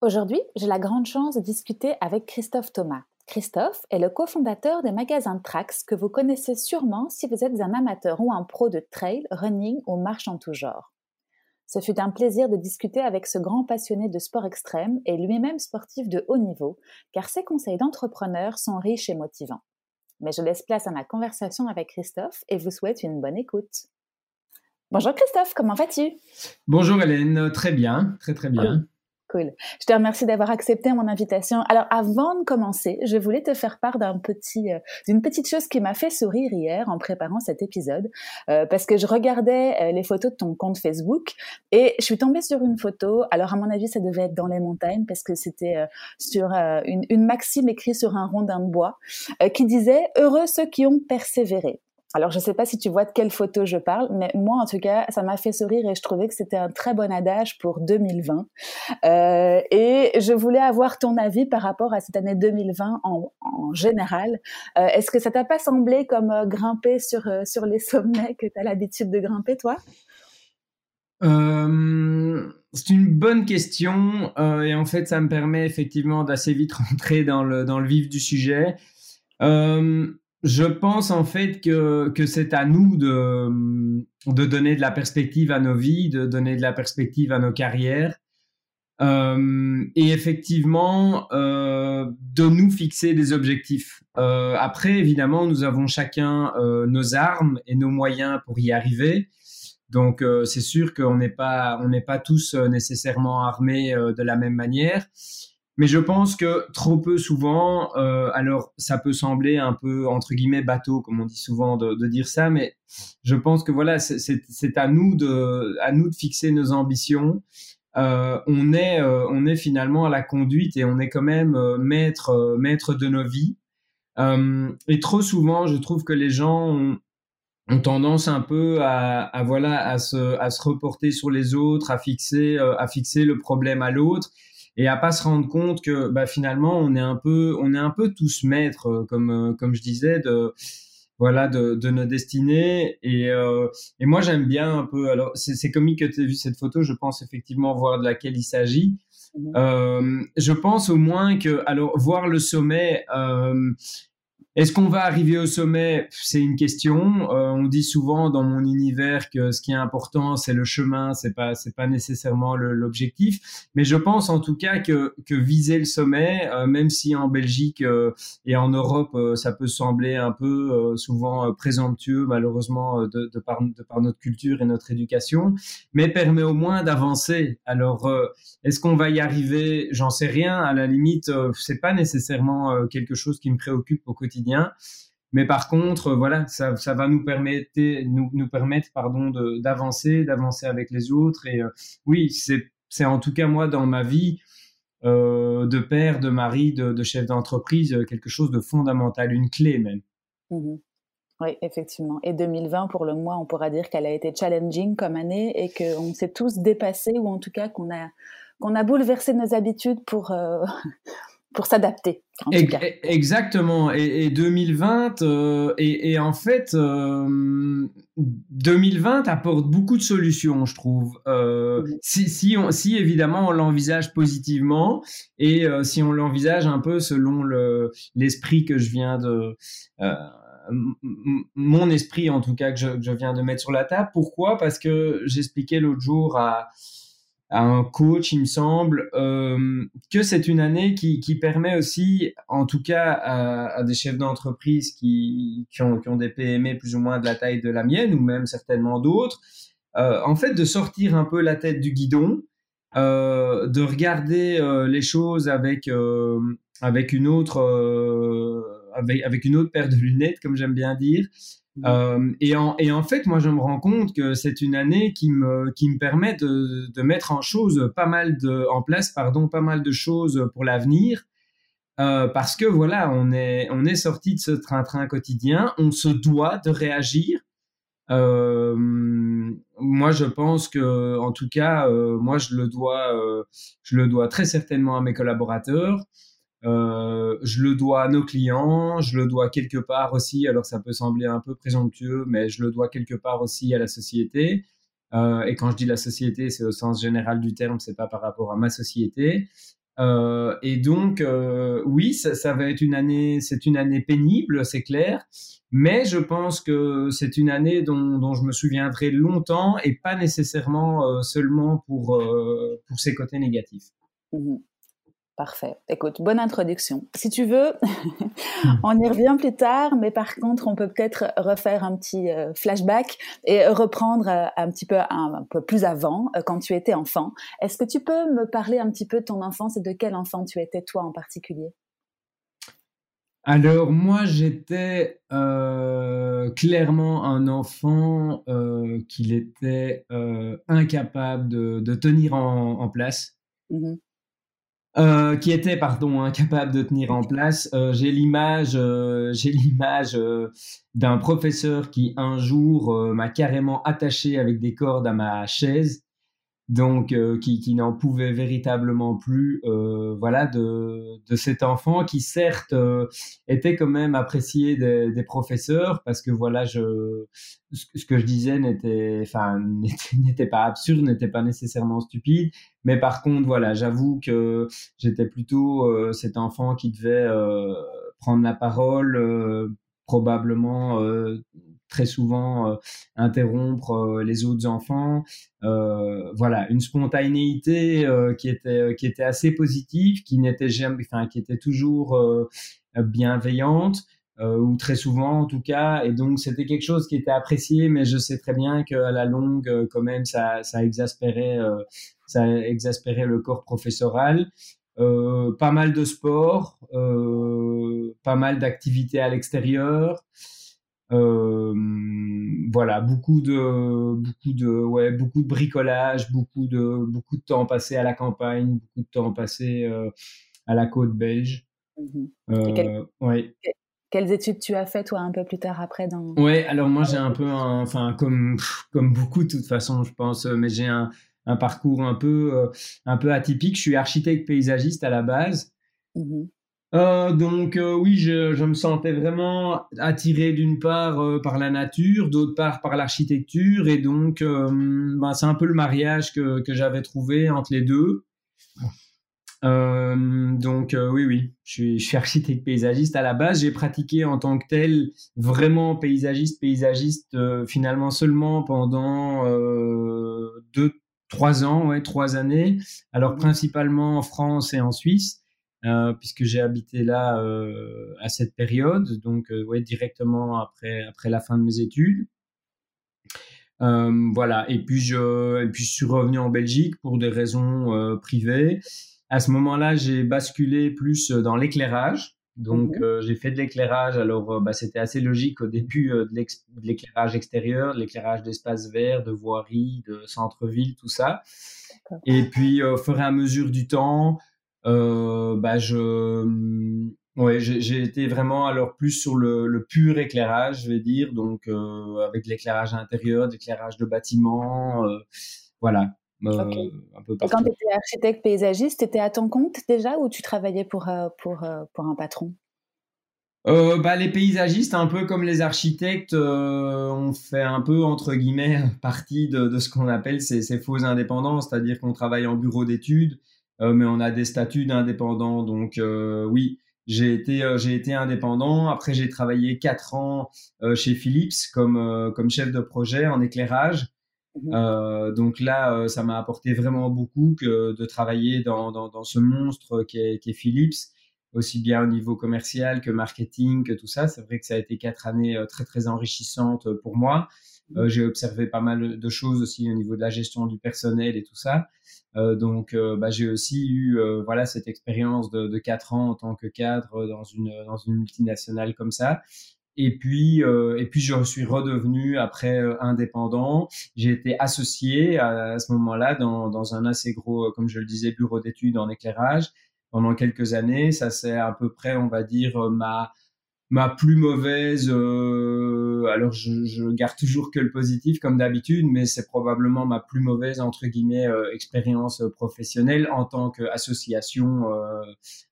Aujourd'hui, j'ai la grande chance de discuter avec Christophe Thomas. Christophe est le cofondateur des magasins Trax que vous connaissez sûrement si vous êtes un amateur ou un pro de trail, running ou marche en tout genre. Ce fut un plaisir de discuter avec ce grand passionné de sport extrême et lui-même sportif de haut niveau, car ses conseils d'entrepreneur sont riches et motivants. Mais je laisse place à ma conversation avec Christophe et vous souhaite une bonne écoute. Bonjour Christophe, comment vas-tu? Bonjour Hélène, très bien, très très bien. Cool. Je te remercie d'avoir accepté mon invitation. Alors, avant de commencer, je voulais te faire part d'un petit, euh, d'une petite chose qui m'a fait sourire hier en préparant cet épisode, euh, parce que je regardais euh, les photos de ton compte Facebook et je suis tombée sur une photo. Alors, à mon avis, ça devait être dans les montagnes parce que c'était sur une, une, maxime écrite sur un rondin de bois qui disait "Heureux ceux qui ont persévéré". Alors, je ne sais pas si tu vois de quelle photo je parle, mais moi, en tout cas, ça m'a fait sourire et je trouvais que c'était un très bon adage pour 2020. Euh, et je voulais avoir ton avis par rapport à cette année 2020 en, en général. Euh, Est-ce que ça t'a pas semblé comme euh, grimper sur, euh, sur les sommets que tu as l'habitude de grimper, toi? C'est une bonne question et en fait ça me permet effectivement d'assez vite rentrer dans le, dans le vif du sujet. Je pense en fait que, que c'est à nous de, de donner de la perspective à nos vies, de donner de la perspective à nos carrières. Euh, et effectivement, euh, de nous fixer des objectifs. Euh, après, évidemment, nous avons chacun nos armes et nos moyens pour y arriver. Donc, c'est sûr qu'on n'est pas, n'est pas tous nécessairement armés de la même manière. Mais je pense que trop peu souvent, euh, alors ça peut sembler un peu entre guillemets bateau, comme on dit souvent de, dire ça, mais je pense que voilà, c'est à nous de, à nous de fixer nos ambitions. Euh, on est, euh, on est finalement à la conduite et on est quand même maître, maître de nos vies. et trop souvent, je trouve que les gens ont, ont tendance un peu à, à, voilà, à se, à se reporter sur les autres, à fixer, à fixer le problème à l'autre et à pas se rendre compte que bah, finalement on est un peu on est un peu tous maîtres euh, comme euh, comme je disais de voilà de, de nos destinées et euh, et moi j'aime bien un peu alors c'est comique que tu aies vu cette photo je pense effectivement voir de laquelle il s'agit mmh. euh, je pense au moins que alors voir le sommet euh, est-ce qu'on va arriver au sommet? C'est une question. Euh, on dit souvent dans mon univers que ce qui est important, c'est le chemin, c'est pas c'est pas nécessairement l'objectif. Mais je pense en tout cas que que viser le sommet, euh, même si en Belgique euh, et en Europe, ça peut sembler un peu souvent présomptueux, malheureusement de, de, par de par notre culture et notre éducation, mais permet au moins d'avancer. Alors est-ce qu'on va y arriver? J'en sais rien. À la limite, c'est pas nécessairement quelque chose qui me préoccupe au quotidien mais par contre, voilà, ça, ça va nous permettre, nous, nous permettre pardon, d'avancer, d'avancer avec les autres. Et euh, oui, c'est en tout cas moi dans ma vie euh, de père, de mari, de, chef d'entreprise, euh, quelque chose de fondamental, une clé même. Mmh oui, effectivement. Et 2020, pour le mois, on pourra dire qu'elle a été challenging comme année et qu'on s'est tous dépassés ou en tout cas qu'on a, qu'on a bouleversé nos habitudes pour, euh, pour s'adapter. Exactement. Et, et 2020, euh, et, et, en fait, euh, 2020 apporte beaucoup de solutions, je trouve. Euh, si, si, on, si évidemment on l'envisage positivement et euh, si on l'envisage un peu selon le l'esprit que je viens de euh, mon esprit en tout cas que je, que je, viens de mettre sur la table. Pourquoi? Parce que j'expliquais l'autre jour à un coach, il me semble, euh, que c'est une année qui, qui, permet aussi, en tout cas à, des chefs d'entreprise qui, qui, ont, qui ont des PME plus ou moins de la taille de la mienne, ou même certainement d'autres, euh, en fait de sortir un peu la tête du guidon, euh, de regarder les choses avec, avec, une autre, avec, avec une autre paire de lunettes, comme j'aime bien dire. Euh, et, en, et en fait, moi, je me rends compte que c'est une année qui me, qui me permet de, de mettre en, chose pas mal de, en place pardon, pas mal de choses pour l'avenir. parce que voilà, on est, on est sorti de ce train-train quotidien, on se doit de réagir. moi, je pense que, en tout cas, moi, je le dois, je le dois très certainement à mes collaborateurs. Euh, je le dois à nos clients, je le dois quelque part aussi, alors ça peut sembler un peu présomptueux, mais je le dois quelque part aussi à la société. Euh, et quand je dis la société, c'est au sens général du terme, c'est pas par rapport à ma société. Euh, et donc, euh, oui, ça, ça, va être une année, c'est une année pénible, c'est clair, mais je pense que c'est une année dont, dont, je me souviendrai longtemps et pas nécessairement euh, seulement pour, pour ses côtés négatifs. Mmh Parfait. Écoute, bonne introduction. Si tu veux, on y revient plus tard, mais par contre, on peut peut-être refaire un petit euh, flashback et reprendre euh, un petit peu un, peu plus avant, euh, quand tu étais enfant. Est-ce que tu peux me parler un petit peu de ton enfance et de quel enfant tu étais toi en particulier? Alors moi j'étais clairement un enfant qu'il était incapable de, tenir en, place. Mmh euh, qui était pardon incapable de tenir en place. Euh, j'ai l'image, euh, j'ai l'image d'un professeur qui un jour m'a carrément attaché avec des cordes à ma chaise donc euh, qui, qui n'en pouvait véritablement plus euh, voilà de, de cet enfant qui certes euh, était quand même apprécié des, des, professeurs parce que voilà je ce que je disais n'était enfin n'était pas absurde n'était pas nécessairement stupide. Mais par contre voilà j'avoue que j'étais plutôt euh, cet enfant qui devait prendre la parole probablement très souvent euh, interrompre euh, les autres enfants. Euh, voilà, une spontanéité qui était qui était assez positive, qui n'était jamais, enfin qui était toujours bienveillante. ou très souvent en tout cas, et donc c'était quelque chose qui était apprécié, mais je sais très bien qu'à la longue, quand même, ça, ça exaspérait, ça exaspérait le corps professoral. Euh, pas mal de sport, euh, pas mal d'activités à l'extérieur, euh, voilà, beaucoup de, beaucoup de, ouais, beaucoup de bricolage, beaucoup de, beaucoup de temps passé à la campagne, beaucoup de temps passé euh, à la côte belge. Mmh euh, ouais. Quelles études tu as fait toi un peu plus tard après dans Ouais, alors moi j'ai un peu, enfin comme comme beaucoup de toute façon je pense, mais j'ai un, un, parcours un peu un peu atypique. Je suis architecte paysagiste à la base. Mmh euh, donc euh, oui, je, me sentais vraiment attiré d'une part euh, par la nature, d'autre part par l'architecture, et donc ben, c'est un peu le mariage que, que j'avais trouvé entre les deux. donc oui, oui, je suis, je suis, architecte paysagiste à la base. J'ai pratiqué en tant que tel vraiment paysagiste, paysagiste finalement seulement pendant deux, trois ans, ouais, trois années. Alors principalement en France et en Suisse. Euh, puisque j'ai habité là euh, à cette période, donc euh, ouais, directement après, après la fin de mes études. voilà, et puis, je, et puis je suis revenu en Belgique pour des raisons privées. À ce moment-là, j'ai basculé plus dans l'éclairage. Donc, j'ai fait de l'éclairage. Alors, bah, c'était assez logique au début de l'éclairage extérieur, de l'éclairage d'espaces verts, de voiries, de centre-ville, tout ça. Et puis, au fur et à mesure du temps, bah je mm, Ouais, j'ai été vraiment alors plus sur le, le, pur éclairage, je vais dire, donc euh, avec l'éclairage intérieur, l'éclairage de bâtiments, euh, voilà. Euh, un peu Et quand tu étais architecte paysagiste, tu étais à ton compte déjà ou tu travaillais pour, euh, pour, euh, pour un patron? Euh, bah, les paysagistes, un peu comme les architectes, euh, on fait un peu entre guillemets partie de, de ce qu'on appelle ces, ces faux indépendants, c'est-à-dire qu'on travaille en bureau d'études, euh, mais on a des statuts d'indépendants. Donc euh, oui, j'ai été euh, j'ai été indépendant. Après j'ai travaillé quatre ans chez Philips comme comme chef de projet en éclairage. Mmh euh, donc là, ça m'a apporté vraiment beaucoup que de travailler dans, dans, dans ce monstre qui est, qui est, Philips, aussi bien au niveau commercial que marketing, que tout ça. C'est vrai que ça a été quatre années très très enrichissantes pour moi. Euh, j'ai observé pas mal de choses aussi au niveau de la gestion du personnel et tout ça. Euh, donc, euh, bah, j'ai aussi eu voilà cette expérience de, de 4 ans en tant que cadre dans une dans une multinationale comme ça. Et puis, et puis je suis redevenu après indépendant. J'ai été associé à, à ce moment-là dans, dans un assez gros, comme je le disais, bureau d'études en éclairage. pendant quelques années. Ça, c'est à peu près, on va dire, ma ma plus mauvaise. alors, je, je, garde toujours que le positif comme d'habitude, mais c'est probablement ma plus mauvaise entre guillemets expérience professionnelle en tant qu'association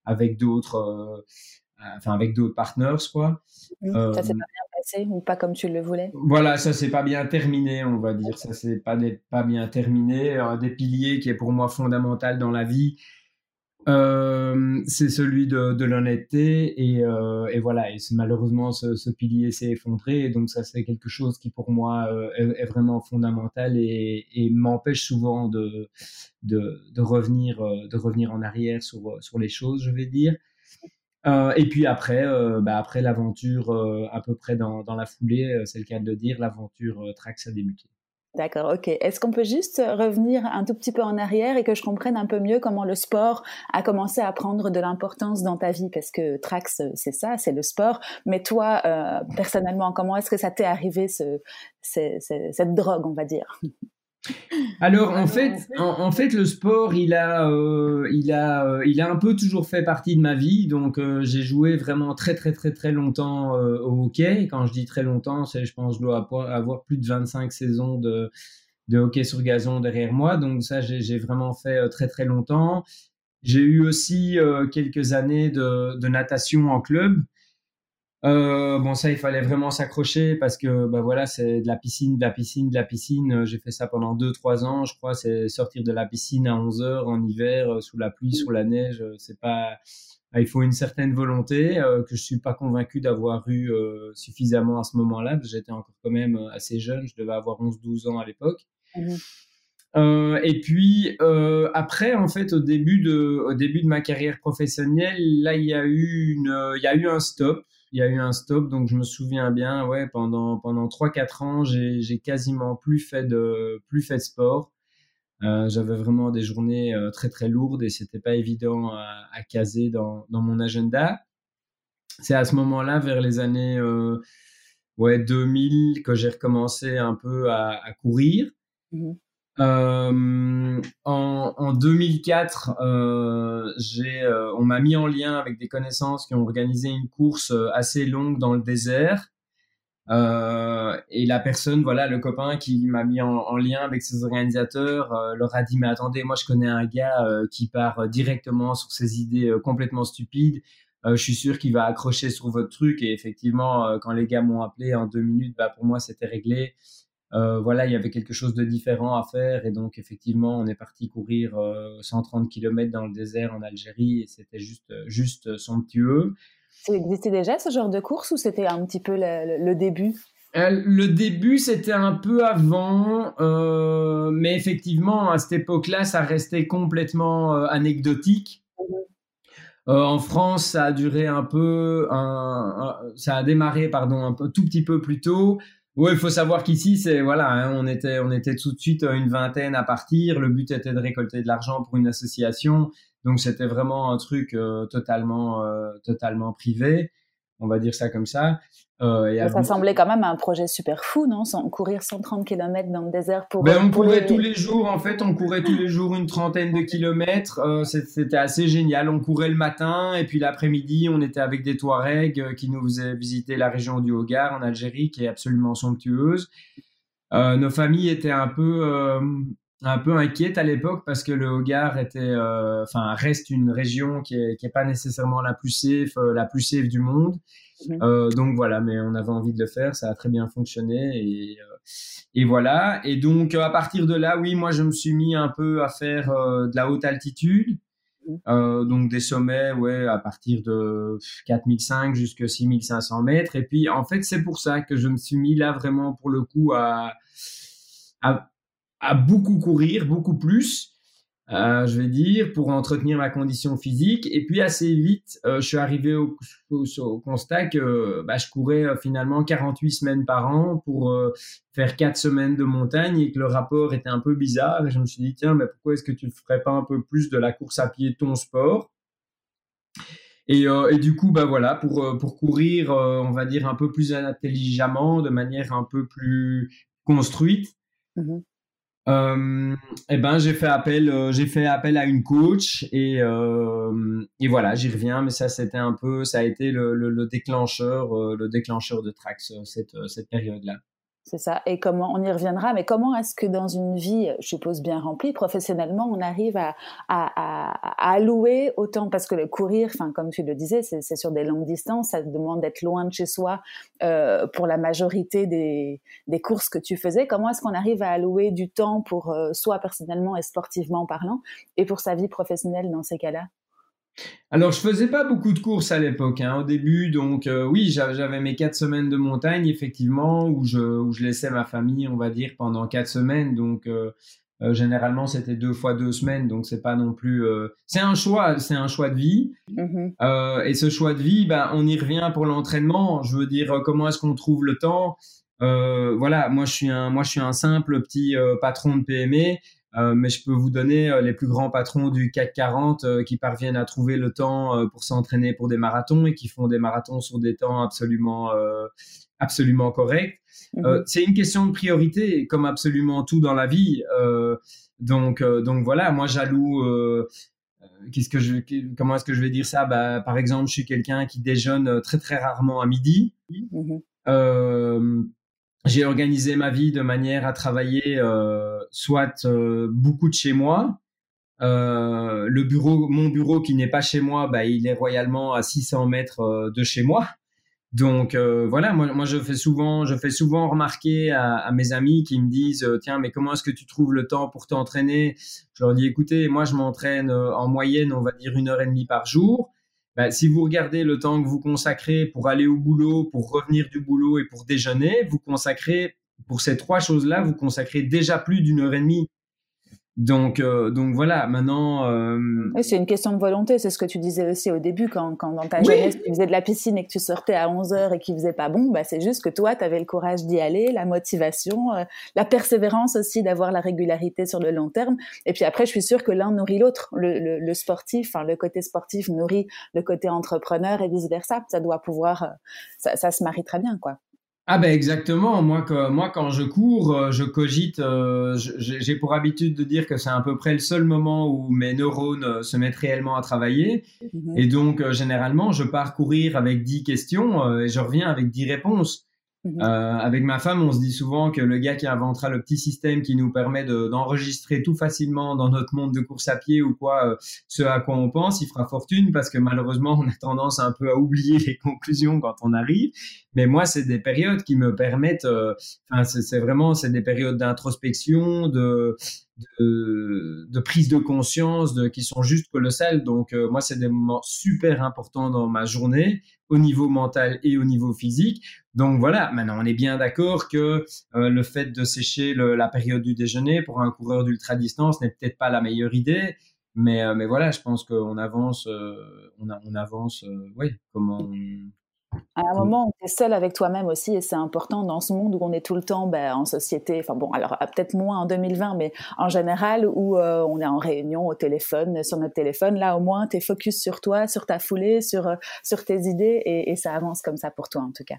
avec d'autres enfin avec d'autres partners quoi. ça s'est pas bien passé ou pas comme tu le voulais. Voilà, ça s'est pas bien terminé, on va dire. Ça s'est pas pas bien terminé. Un des piliers qui est pour moi fondamental dans la vie, euh, c'est celui de, de l'honnêteté et, euh, et, voilà. Et malheureusement, ce, ce pilier s'est effondré. Et donc ça, c'est quelque chose qui pour moi euh, est, vraiment fondamental et, et m'empêche souvent de, de, de, revenir, euh, de revenir en arrière sur, sur les choses, je vais dire. Euh, et puis après, euh, bah après l'aventure, euh, à peu près dans, dans la foulée, c'est le cas de le dire, l'aventure Trax a débuté. D'accord, ok. Est-ce qu'on peut juste revenir un tout petit peu en arrière et que je comprenne un peu mieux comment le sport a commencé à prendre de l'importance dans ta vie? Parce que Trax, c'est ça, c'est le sport. Mais toi, personnellement, comment est-ce que ça t'est arrivé, ce, cette drogue, on va dire? Alors en fait, en, fait, le sport, il a, euh, il a, euh, il a un peu toujours fait partie de ma vie. Donc euh, j'ai joué vraiment très très très très longtemps au hockey. Quand je dis très longtemps, c'est, je pense, je dois avoir plus de 25 saisons de, de hockey sur gazon derrière moi. Donc ça, j'ai, vraiment fait très très longtemps. J'ai eu aussi quelques années de, de natation en club. Euh, bon, ça, il fallait vraiment s'accrocher parce que, bah voilà, c'est de la piscine, de la piscine, de la piscine. Euh, j'ai fait ça pendant 2-3 ans, je crois. C'est sortir de la piscine à 11 heures en hiver, euh, sous la pluie, sous la neige. C'est pas, ah, il faut une certaine volonté que je suis pas convaincu d'avoir eu suffisamment à ce moment-là. J'étais encore quand même assez jeune. Je devais avoir 11-12 ans à l'époque. Mmh euh, et puis euh, après, en fait, au début de, au début de ma carrière professionnelle, là, il y a eu une, il y a eu un stop il y a eu un stop, donc je me souviens bien, ouais, pendant pendant trois quatre ans, j'ai quasiment plus fait de plus fait de sport. Euh, J'avais vraiment des journées euh, très très lourdes et c'était pas évident à, caser dans, dans mon agenda. C'est à ce moment-là, vers les années euh, ouais 2000, que j'ai recommencé un peu à, à courir. Mmh euh, en, en, 2004, euh, euh, on m'a mis en lien avec des connaissances qui ont organisé une course euh, assez longue dans le désert. Euh, et la personne, voilà, le copain qui m'a mis en, en, lien avec ces organisateurs, leur a dit mais attendez, moi je connais un gars qui part directement sur ses idées complètement stupides. je suis sûr qu'il va accrocher sur votre truc. Et effectivement, quand les gars m'ont appelé en deux minutes, bah pour moi c'était réglé. Euh, voilà, il y avait quelque chose de différent à faire et donc effectivement, on est parti courir 130 euh, km dans le désert en Algérie et c'était juste juste somptueux. Ça existait déjà ce genre de course ou c'était un petit peu le, début? Euh, le début, c'était un peu avant, mais effectivement, à cette époque-là, ça restait complètement anecdotique. Mmh en France, ça a duré un peu, ça a démarré, pardon, un peu, tout petit peu plus tôt. Oui, il faut savoir qu'ici, c'est voilà, hein, on était on était tout de suite une vingtaine à partir. Le but était de récolter de l'argent pour une association, donc c'était vraiment un truc euh, totalement euh, totalement privé, on va dire ça comme ça. Euh, ça semblait quand même un projet super fou, non? Sans courir 130 km dans le désert pour. Ben, on courait tous les jours, en fait, on courait tous les jours une trentaine de kilomètres. Euh, c'était assez génial. On courait le matin et puis l'après-midi, on était avec des Touaregs euh, qui nous faisaient visiter la région du Hogar en Algérie, qui est absolument somptueuse. Euh, nos familles étaient un peu un peu inquiètes à l'époque parce que le Hogar était, euh, reste une région qui est, qui est pas nécessairement la plus safe, la plus safe du monde. Mmh. Euh, donc voilà, mais on avait envie de le faire, ça a très bien fonctionné et, euh, et voilà. Et donc à partir de là, oui, moi je me suis mis un peu à faire euh, de la haute altitude, mmh. donc des sommets, ouais, à partir de 4005 jusqu'à 6500 mètres. Et puis en fait, c'est pour ça que je me suis mis là vraiment pour le coup à, à, à beaucoup courir, beaucoup plus. Euh, je vais dire, pour entretenir ma condition physique. Et puis assez vite, euh, je suis arrivé au, constat que bah, je courais euh, finalement 48 semaines par an pour faire 4 semaines de montagne et que le rapport était un peu bizarre. Et je me suis dit, tiens, mais pourquoi est-ce que tu ne ferais pas un peu plus de la course à pied ton sport? Et, du coup, bah voilà, pour, pour courir, on va dire un peu plus intelligemment, de manière un peu plus construite, mmh euh, eh ben j'ai fait appel euh, j'ai fait appel à une coach et et voilà j'y reviens. Mais ça c'était un peu ça a été le, le déclencheur le déclencheur de Trax cette cette période là c'est ça. Et comment, on y reviendra, mais comment est-ce que dans une vie, je suppose bien remplie, professionnellement, on arrive à, à, à, allouer autant, parce que le courir, enfin, comme tu le disais, c'est sur des longues distances, ça demande d'être loin de chez soi euh, pour la majorité des, des courses que tu faisais. Comment est-ce qu'on arrive à allouer du temps pour euh, soi personnellement et sportivement parlant, et pour sa vie professionnelle dans ces cas-là? Alors, je faisais pas beaucoup de courses à l'époque, hein, au début. Donc, euh, oui, j'avais mes quatre semaines de montagne, effectivement, où je, où je laissais ma famille, on va dire, pendant quatre semaines. Donc, euh, euh, généralement, c'était deux fois deux semaines. Donc, c'est pas non plus. c'est un choix, c'est un choix de vie. Mm-hmm. et ce choix de vie, ben, on y revient pour l'entraînement. Je veux dire, comment est-ce qu'on trouve le temps? Voilà, moi, je suis un, moi, je suis un simple petit patron de PME. Euh, mais je peux vous donner euh, les plus grands patrons du CAC 40 euh, qui parviennent à trouver le temps pour s'entraîner pour des marathons et qui font des marathons sur des temps absolument absolument corrects. Mhm. c'est une question de priorité, comme absolument tout dans la vie. donc donc voilà, moi j'alloue. Qu'est-ce que je, comment est-ce que je vais dire ça? Bah, Par exemple, je suis quelqu'un qui déjeune très très rarement à midi. Mhm j'ai organisé ma vie de manière à travailler euh, soit euh, beaucoup de chez moi. Euh, le bureau, mon bureau qui n'est pas chez moi, bah, il est royalement à 600 mètres de chez moi. Donc voilà, moi, je fais souvent, je fais souvent remarquer à, à mes amis qui me disent tiens mais comment est-ce que tu trouves le temps pour t'entraîner? Je leur dis écoutez moi je m'entraîne en moyenne on va dire une heure et demie par jour. Bah, si vous regardez le temps que vous consacrez pour aller au boulot, pour revenir du boulot et pour déjeuner, vous consacrez, pour ces trois choses-là, vous consacrez déjà plus d'une heure et demie donc, euh, donc voilà, maintenant. Euh... c'est une question de volonté, c'est ce que tu disais aussi au début, quand, quand dans ta jeunesse, tu faisais de la piscine et que tu sortais à 11 heures et qu'il faisait pas bon, bah, c'est juste que toi, tu avais le courage d'y aller, la motivation, euh, la persévérance aussi d'avoir la régularité sur le long terme. Et puis après, je suis sûre que l'un nourrit l'autre. Le, le, le, sportif, enfin, le côté sportif nourrit le côté entrepreneur et vice versa. Ça doit pouvoir, euh, ça, ça se marie très bien, quoi. Ah ben exactement, moi, que, moi quand je cours, euh, je cogite, euh, j'ai pour habitude de dire que c'est à peu près le seul moment où mes neurones euh, se mettent réellement à travailler. Mhm. Et donc généralement, je pars courir avec 10 questions et je reviens avec 10 réponses. Mhm. Euh, avec ma femme, on se dit souvent que le gars qui inventera le petit système qui nous permet d'enregistrer tout facilement dans notre monde de course à pied ou quoi, euh, ce à quoi on pense, il fera fortune parce que malheureusement, on a tendance un peu à oublier les conclusions quand on arrive. Mais moi, c'est des périodes qui me permettent, euh, enfin, c'est vraiment, c'est des périodes d'introspection, de, de, de, prise de conscience, de, qui sont juste colossales. Donc, moi, c'est des moments super importants dans ma journée au niveau mental et au niveau physique. Donc voilà, maintenant on est bien d'accord que euh, le fait de sécher la période du déjeuner pour un coureur d'ultra distance n'est peut-être pas la meilleure idée, mais euh, mais voilà, je pense qu'on avance, euh, on, on, avance, oui, comment à un moment, tu es seul avec toi-même aussi, et c'est important dans ce monde où on est tout le temps ben, en société. Enfin bon, alors peut-être moins en 2020, mais en général, où on est en réunion au téléphone, sur notre téléphone, là au moins, tu es focus sur toi, sur ta foulée, sur, sur tes idées, et, et ça avance comme ça pour toi en tout cas.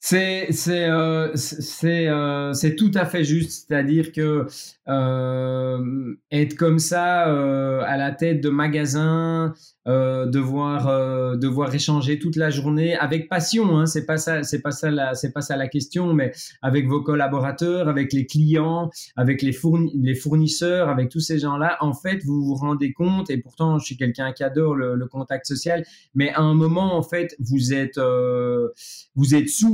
C'est c'est euh, c'est euh, c'est tout à fait juste, c'est-à-dire que euh, être comme ça à la tête de magasin, devoir devoir échanger toute la journée avec passion, hein, c'est pas ça c'est pas ça la c'est pas ça la question, mais avec vos collaborateurs, avec les clients, avec les fourni les fournisseurs, avec tous ces gens-là, en fait vous vous rendez compte et pourtant je suis quelqu'un qui adore le, le, contact social, mais à un moment en fait vous êtes vous êtes sous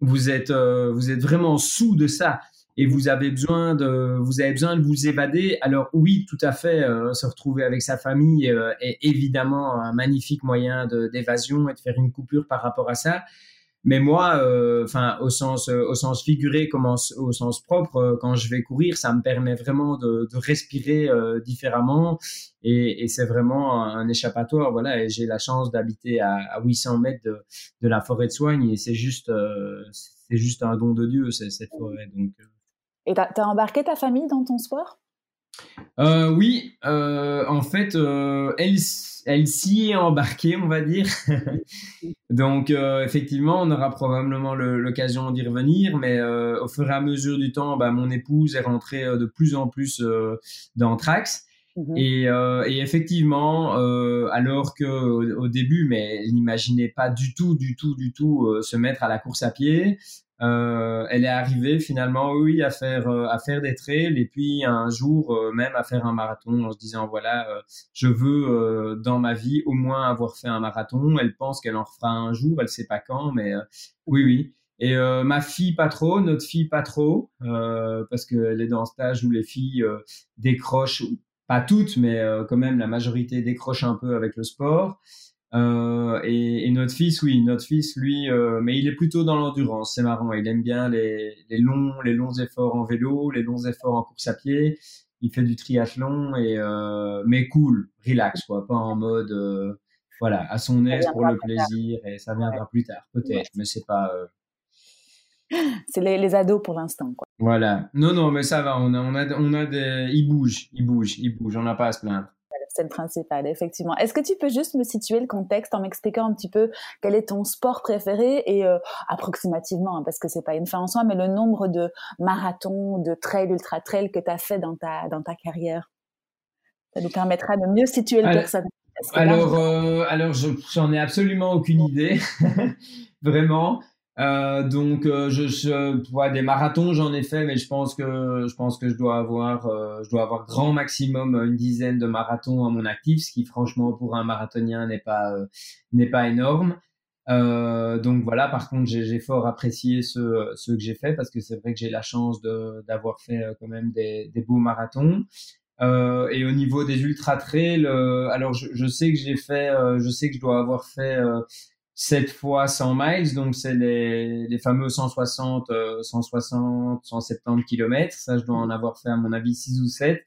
vous êtes vous êtes vraiment sous de ça et vous avez besoin de vous avez besoin de vous évader. Alors oui, tout à fait, euh, se retrouver avec sa famille euh, est évidemment un magnifique moyen d'évasion et de faire une coupure par rapport à ça. Mais moi, euh, enfin au sens au sens figuré comme au sens propre, quand je vais courir, ça me permet vraiment de, de respirer différemment et, et c'est vraiment un, échappatoire. Voilà, et j'ai la chance d'habiter à, à, 800 mètres de, de, la forêt de soigne et c'est juste c'est juste un don de Dieu cette forêt. Donc et tu as, embarqué ta famille dans ton sport? Oui, en fait, elle, elle s'y est embarquée, on va dire. Donc, effectivement, on aura probablement l'occasion d'y revenir, mais au fur et à mesure du temps, bah, mon épouse est rentrée de plus en plus dans Trax. Mmh et, euh, et, effectivement, euh, alors que au, début, mais elle n'imaginait pas du tout, du tout, du tout euh, se mettre à la course à pied. Euh, elle est arrivée finalement, oui, à faire euh, à faire des trails et puis un jour euh, même à faire un marathon en se disant voilà, je veux dans ma vie au moins avoir fait un marathon. Elle pense qu'elle en refera un jour, elle sait pas quand, mais oui, oui. Et ma fille pas trop, notre fille pas trop, parce qu'elle est dans un stage où les filles décrochent pas toutes, mais euh, quand même la majorité décroche un peu avec le sport. Euh, et, et, notre fils, oui, notre fils, lui, euh, mais il est plutôt dans l'endurance. C'est marrant. Il aime bien les, les, longs, les longs efforts en vélo, les longs efforts en course à pied. Il fait du triathlon et euh, mais cool, relax, quoi, pas en mode, voilà, à son aise pour le plaisir. Et ça viendra plus tard, peut-être, mais c'est pas c'est les, les, ados pour l'instant. Quoi. Voilà. Non, non, mais ça va. On a, on a, on a des. Ils bougent, ils bougent, ils bougent. On n'a pas à se plaindre. C'est le principal, effectivement. Est-ce que tu peux juste me situer le contexte en m'expliquant un petit peu quel est ton sport préféré et euh, approximativement, hein, parce que c'est pas une fin en soi, mais le nombre de marathons, de trails, ultra trails que tu as fait dans ta, dans ta carrière? Ça nous permettra de mieux situer le personnage. Alors, euh, alors j'en ai absolument aucune idée, vraiment. Euh, donc, euh, je, je des marathons, j'en ai fait, mais je pense que je pense que je dois avoir, euh, je dois avoir grand maximum une dizaine de marathons à mon actif, ce qui, franchement, pour un marathonien n'est pas n'est pas énorme. donc voilà. Par contre, j'ai fort apprécié ceux ce que j'ai fait parce que c'est vrai que j'ai la chance d'avoir fait quand même des, des beaux marathons. et au niveau des ultra trails, alors je, je, sais que j'ai fait, je sais que je dois avoir fait 7 fois 100 miles, donc c'est les, les fameux 160, 160, 170 km. Ça, je dois en avoir fait à mon avis 6 ou 7.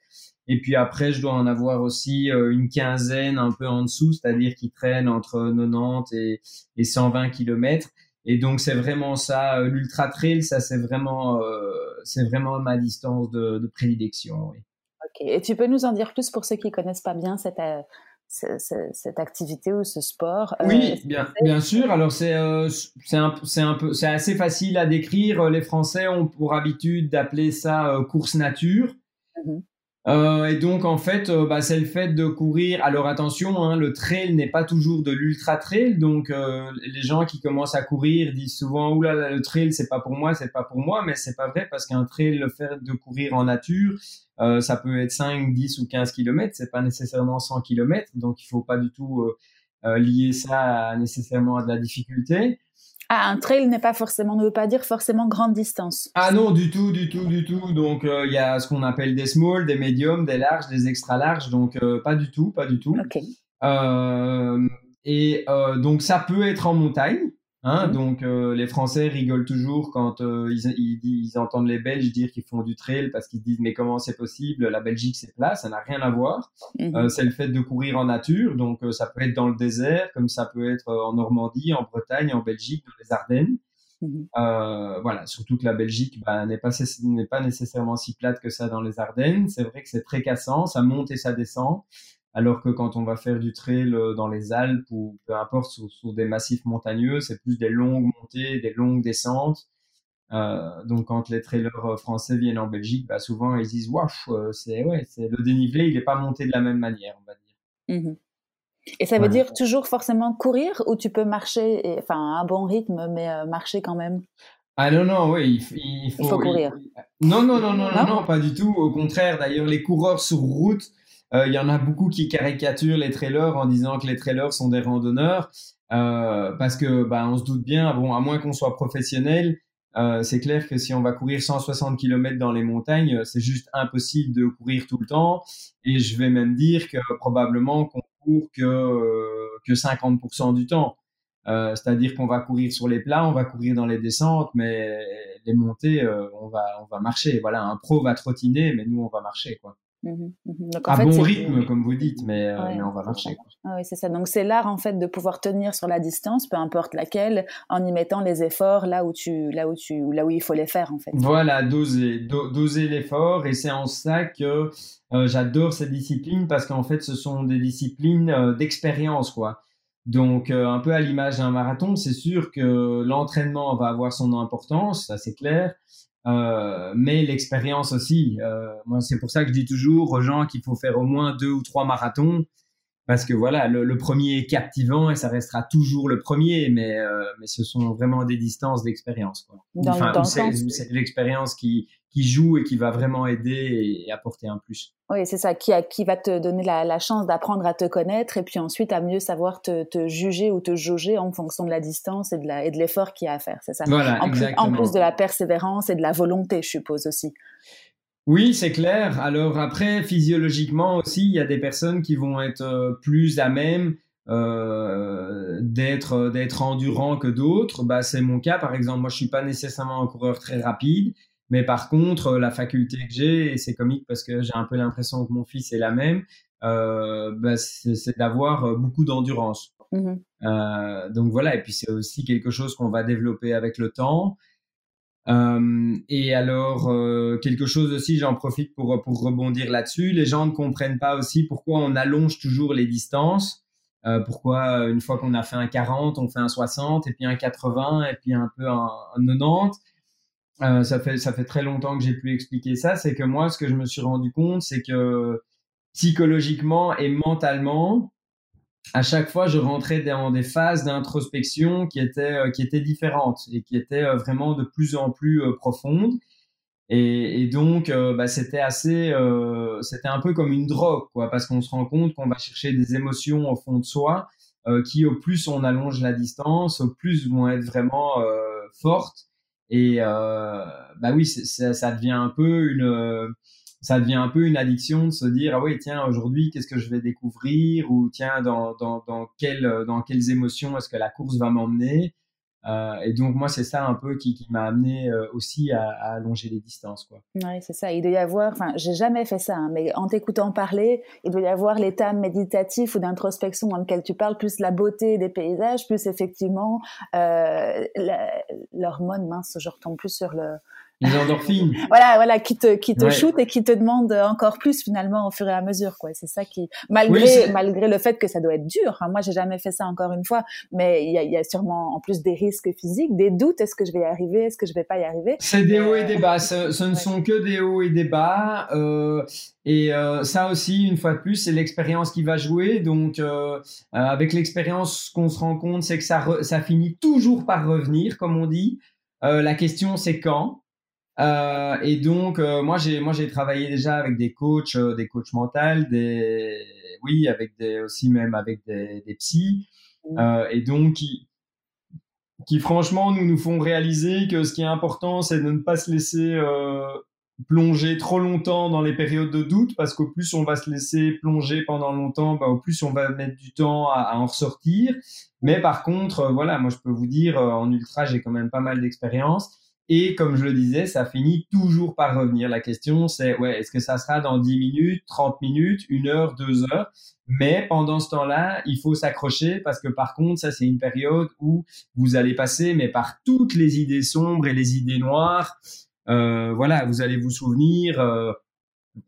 Et puis après, je dois en avoir aussi euh, une quinzaine un peu en dessous, c'est-à-dire qui traînent entre 90 et, et 120 km. Et donc c'est vraiment ça, euh, l'ultra trail, ça c'est vraiment, euh, c'est vraiment ma distance de, de prédilection. Oui. Ok. Et tu peux nous en dire plus pour ceux qui connaissent pas bien cette cette activité ou ce sport euh, Oui, bien, bien sûr. Alors c'est euh, c'est un, un peu c'est assez facile à décrire. Les Français ont pour habitude d'appeler ça euh, course nature. Mmh euh, et donc en fait, euh, bah, c'est le fait de courir. Alors attention, hein, le trail n'est pas toujours de l'ultra trail. Donc euh, les gens qui commencent à courir disent souvent oula là, le trail c'est pas pour moi, c'est pas pour moi. Mais c'est pas vrai parce qu'un trail, le fait de courir en nature, ça peut être 5, 10 ou 15 kilomètres. C'est pas nécessairement 100 kilomètres. Donc il faut pas du tout lier ça nécessairement à de la difficulté. Ah, un trail n'est pas forcément, ne veut pas dire forcément grande distance. Ah non, du tout, du tout, du tout. Donc euh, il y a ce qu'on appelle des small, des medium, des larges, des extra larges. Donc euh, pas du tout, pas du tout. Ok. Euh, et donc ça peut être en montagne. Hein, mhm. Donc euh, les Français rigolent toujours quand euh, ils, ils, ils, entendent les Belges dire qu'ils font du trail parce qu'ils disent mais comment c'est possible? La Belgique c'est plat, ça n'a rien à voir. Mhm. Euh, c'est le fait de courir en nature, donc ça peut être dans le désert, comme ça peut être en Normandie, en Bretagne, en Belgique, dans les Ardennes. Mhm. voilà, surtout que la Belgique bah, n'est pas n'est pas nécessairement si plate que ça dans les Ardennes. C'est vrai que c'est très cassant, ça monte et ça descend. Alors que quand on va faire du trail euh, dans les Alpes ou peu importe sur, des massifs montagneux, c'est plus des longues montées, des longues descentes. Euh, donc quand les trailers euh, français viennent en Belgique, bah souvent ils disent waouh, c'est ouais, c'est le dénivelé, il n'est pas monté de la même manière, on va dire. Mmh et ça veut dire toujours forcément courir ou tu peux marcher, et, enfin un bon rythme, mais marcher quand même? Ah non non oui, il, faut, courir. non, non non non non? non pas du tout. Au contraire, d'ailleurs les coureurs sur route il y en a beaucoup qui caricaturent les trailers en disant que les trailers sont des randonneurs euh, parce que bah, on se doute bien, bon, à moins qu'on soit professionnel, euh, c'est clair que si on va courir 160 km dans les montagnes, c'est juste impossible de courir tout le temps. Et je vais même dire que probablement qu'on court que, que 50% du temps. Euh, C'est-à-dire qu'on va courir sur les plats, on va courir dans les descentes, mais les montées, euh, on, va, on va marcher. Voilà, un pro va trottiner, mais nous, on va marcher. Quoi. Mmh mmh Donc, en à bon rythme, comme vous dites, mais, euh, mais on va marcher. Ah oui, c'est ça. Donc c'est l'art en fait de pouvoir tenir sur la distance, peu importe laquelle, en y mettant les efforts là où tu, là où tu, là où il faut les faire en fait. Voilà, doser, doser l'effort, et c'est en ça que euh, j'adore cette discipline parce qu'en fait, ce sont des disciplines euh, d'expérience, quoi. Donc, un peu à l'image d'un marathon, c'est sûr que l'entraînement va avoir son importance, ça c'est clair, euh, mais l'expérience aussi. Euh, moi, c'est pour ça que je dis toujours aux gens qu'il faut faire au moins deux ou trois marathons. Parce que voilà, le, premier est captivant et ça restera toujours le premier, mais, euh, mais ce sont vraiment des distances d'expérience. Enfin, c'est l'expérience qui, qui joue et qui va vraiment aider et, apporter un plus. Oui, c'est ça, qui, qui va te donner la, chance d'apprendre à te connaître et puis ensuite à mieux savoir te, te, juger ou te jauger en fonction de la distance et de, la, et de l'effort qu'il y a à faire, c'est ça? Voilà, en, plus, en plus de la persévérance et de la volonté, je suppose aussi. Oui, c'est clair. Alors après, physiologiquement aussi, il y a des personnes qui vont être euh, plus à même euh, d'être d'être endurant que d'autres. Bah, c'est mon cas, par exemple. Moi, je suis pas nécessairement un coureur très rapide, mais par contre, la faculté que j'ai, et c'est comique parce que j'ai un peu l'impression que mon fils est la même, euh, bah, c'est d'avoir beaucoup d'endurance. Mmh euh, donc voilà, et puis c'est aussi quelque chose qu'on va développer avec le temps. Euh, et alors, quelque chose aussi, j'en profite pour, pour rebondir là-dessus, les gens ne comprennent pas aussi pourquoi on allonge toujours les distances. pourquoi une fois qu'on a fait un 40, on fait un 60, et puis un 80, et puis un peu un, un 90 euh, ça fait ça fait très longtemps que j'ai pu expliquer ça. C'est que moi, ce que je me suis rendu compte, c'est que psychologiquement et mentalement, à chaque fois, je rentrais dans des phases d'introspection qui étaient euh, qui étaient différentes et qui étaient euh, vraiment de plus en plus profondes. Et, donc, bah, c'était assez, c'était un peu comme une drogue, quoi, parce qu'on se rend compte qu'on va chercher des émotions au fond de soi qui, au plus on allonge la distance, au plus vont être vraiment fortes et euh, bah oui, ça devient un peu une ça devient un peu une addiction de se dire ah oui tiens aujourd'hui qu'est-ce que je vais découvrir? Ou tiens dans dans dans quelles dans quelles émotions est-ce que la course va m'emmener? Euh, et donc moi c'est ça un peu qui, qui m'a amené euh, aussi à, allonger les distances quoi. Oui c'est ça. Il doit y avoir, enfin j'ai jamais fait ça, hein, mais en t'écoutant parler, il doit y avoir l'état méditatif ou d'introspection dans lequel tu parles, plus la beauté des paysages, plus effectivement euh, l'hormone mince, je retombe plus sur le les endorphines. voilà, voilà, qui te qui te shoot et qui te demande encore plus finalement au fur et à mesure, quoi. C'est ça qui, malgré malgré le fait que ça doit être dur. Hein, moi, j'ai jamais fait ça encore une fois, mais il y a, y a, sûrement en plus des risques physiques, des doutes. Est-ce que je vais y arriver? Est-ce que je vais pas y arriver? C'est des hauts et des bas. Ce, ne sont que des hauts et des bas. Euh, et euh, ça aussi, une fois de plus, c'est l'expérience qui va jouer. Donc, euh, avec l'expérience, ce qu'on se rend compte, c'est que ça, ça finit toujours par revenir, comme on dit. la question, c'est quand? Euh, et donc, euh, moi, j'ai moi j'ai travaillé déjà avec des coachs, euh, des coachs mentaux, des oui, avec des aussi même avec des, des psys, mmh. et donc qui qui franchement nous nous font réaliser que ce qui est important, c'est de ne pas se laisser plonger trop longtemps dans les périodes de doute, parce qu'au plus on va se laisser plonger pendant longtemps, bah, au plus on va mettre du temps à, à en ressortir. Mais par contre, voilà, moi je peux vous dire, en ultra, j'ai quand même pas mal d'expérience. Et comme je le disais, ça finit toujours par revenir. La question, c'est, ouais, est-ce que ça sera dans 10 minutes, 30 minutes, une heure, deux heures? Mais pendant ce temps-là, il faut s'accrocher parce que par contre, ça, c'est une période où vous allez passer, mais par toutes les idées sombres et les idées noires. Euh, voilà, vous allez vous souvenir euh,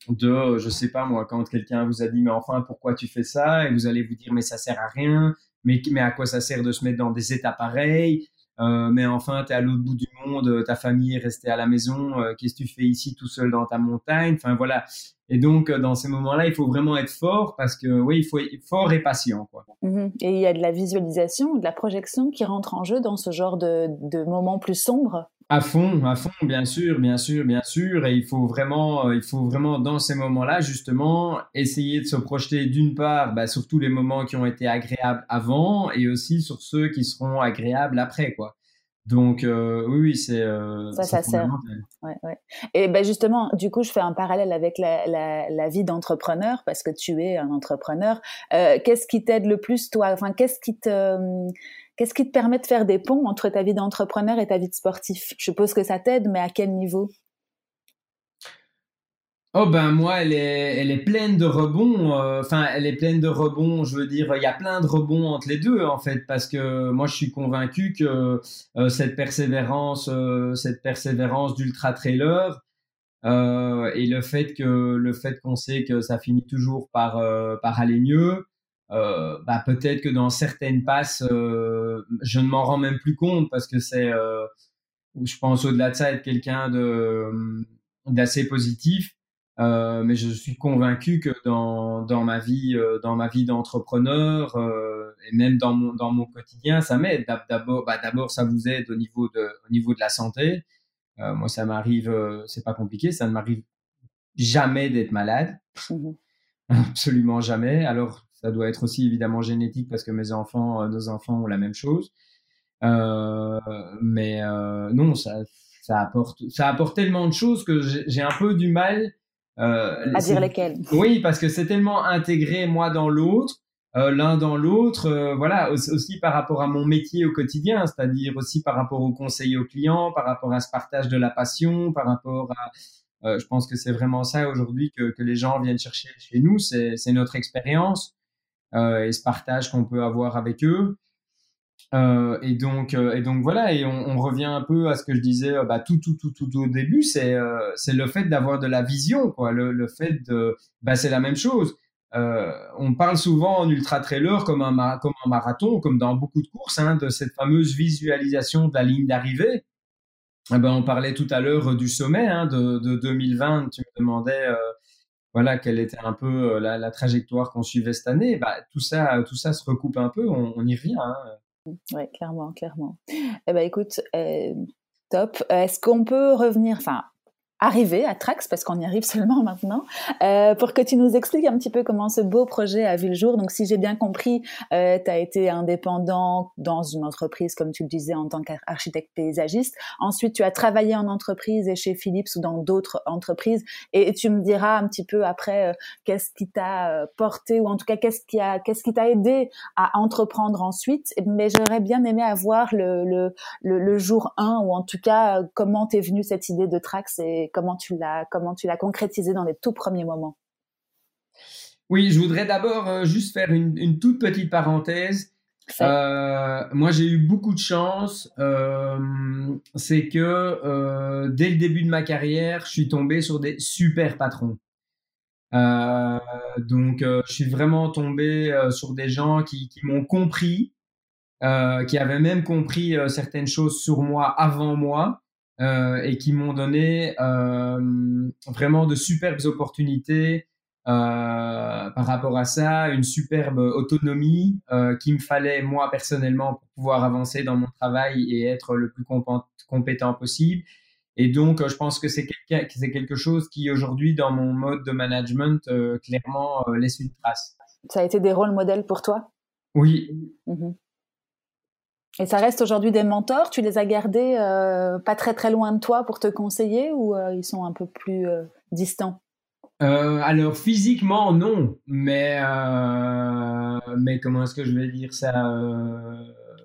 de, je sais pas moi, quand quelqu'un vous a dit, mais enfin, pourquoi tu fais ça? Et vous allez vous dire, mais ça sert à rien. Mais, mais à quoi ça sert de se mettre dans des états pareils? Euh, mais enfin, tu es à l'autre bout du monde, euh, ta famille est restée à la maison, euh, qu'est-ce que tu fais ici tout seul dans ta montagne? Enfin voilà. Et donc, dans ces moments-là, il faut vraiment être fort parce que, oui, il faut être fort et patient. Mmh et il y a de la visualisation, de la projection qui rentre en jeu dans ce genre de, de moments plus sombres? À fond, à fond, bien sûr, bien sûr, bien sûr. Et il faut vraiment, euh, il faut vraiment dans ces moments-là, justement, essayer de se projeter d'une part bah, sur tous les moments qui ont été agréables avant et aussi sur ceux qui seront agréables après, quoi. Donc euh, oui, oui, c'est euh, ça, ça sert. Ouais, ouais. Et ben justement, du coup, je fais un parallèle avec la, la, la vie d'entrepreneur parce que tu es un entrepreneur. Euh, qu'est-ce qui t'aide le plus, toi? Enfin, qu'est-ce qui te Qu'est-ce qui te permet de faire des ponts entre ta vie d'entrepreneur et ta vie de sportif? Je suppose que ça t'aide, mais à quel niveau? Oh ben moi, elle est, elle est pleine de rebonds. Enfin, elle est pleine de rebonds. Je veux dire, il y a plein de rebonds entre les deux en fait, parce que moi, je suis convaincu que cette persévérance, cette persévérance d'ultra trailer, euh, et le fait que le fait qu'on sait que ça finit toujours par euh, par aller mieux, euh, bah peut-être que dans certaines passes, euh, je ne m'en rends même plus compte parce que c'est, euh, je pense au-delà de ça être quelqu'un de d'assez positif. mais je suis convaincu que dans dans ma vie dans ma vie d'entrepreneur et même dans mon dans mon quotidien, ça m'aide. D'abord, bah, d'abord ça vous aide au niveau de au niveau de la santé. Euh, moi, ça m'arrive, euh, c'est pas compliqué, ça ne m'arrive jamais d'être malade. Mmh Absolument jamais. Alors, ça doit être aussi évidemment génétique parce que mes enfants, euh, nos enfants ont la même chose. mais non, ça, ça apporte, ça apporte tellement de choses que j'ai un peu du mal. à dire lesquelles. Oui, parce que c'est tellement intégré moi dans l'autre euh, l'un dans l'autre, euh, voilà, aussi, par rapport à mon métier au quotidien, c'est-à-dire aussi par rapport au conseil aux clients, par rapport à ce partage de la passion, par rapport à, euh, je pense que c'est vraiment ça aujourd'hui que, que, les gens viennent chercher chez nous, c'est notre expérience et ce partage qu'on peut avoir avec eux. et donc, et donc voilà, et on, revient un peu à ce que je disais, bah, tout, tout, tout, tout au début, c'est c'est le fait d'avoir de la vision, quoi, le, fait de, bah, c'est la même chose euh, on parle souvent en ultra trailer comme un, comme un marathon, comme dans beaucoup de courses, hein, de cette fameuse visualisation de la ligne d'arrivée. Eh ben, on parlait tout à l'heure du sommet hein, de, de, 2020. Tu me demandais, euh, voilà, quelle était un peu euh, la, trajectoire qu'on suivait cette année. Bah, tout ça, tout ça se recoupe un peu. On, on y revient. Hein. Oui, clairement, clairement. Eh ben, écoute, euh, top. Est-ce qu'on peut revenir, enfin, arriver à Trax, parce qu'on y arrive seulement maintenant, euh, pour que tu nous expliques un petit peu comment ce beau projet a vu le jour. Donc, si j'ai bien compris, euh, tu as été indépendant dans une entreprise, comme tu le disais, en tant qu'architecte paysagiste. Ensuite, tu as travaillé en entreprise et chez Philips ou dans d'autres entreprises. Et, tu me diras un petit peu après euh, qu'est-ce qui t'a euh, porté, ou en tout cas, qu'est-ce qui a, qu'est-ce qui t'a aidé à entreprendre ensuite. Mais j'aurais bien aimé avoir le, le, le, jour 1, ou en tout cas, comment t'es venue cette idée de Trax et comment tu l'as comment tu l'as concrétisé dans les tout premiers moments? Oui, je voudrais d'abord euh, juste faire une, toute petite parenthèse. Euh, moi, j'ai eu beaucoup de chance. Euh, c'est que dès le début de ma carrière, je suis tombé sur des super patrons. donc, je suis vraiment tombé sur des gens qui, qui m'ont compris, qui avaient même compris certaines choses sur moi avant moi euh, et qui m'ont donné euh, vraiment de superbes opportunités euh, par rapport à ça, une superbe autonomie qu'il me fallait moi personnellement pour pouvoir avancer dans mon travail et être le plus compétent possible. Et donc, je pense que c'est quelque, chose qui aujourd'hui, dans mon mode de management, clairement laisse une trace. Ça a été des rôles modèles pour toi? Oui. Mmh et ça reste aujourd'hui des mentors? Tu les as gardés euh, pas très très loin de toi pour te conseiller ou euh, ils sont un peu plus euh, distants? Alors physiquement non, mais mais comment est-ce que je vais dire ça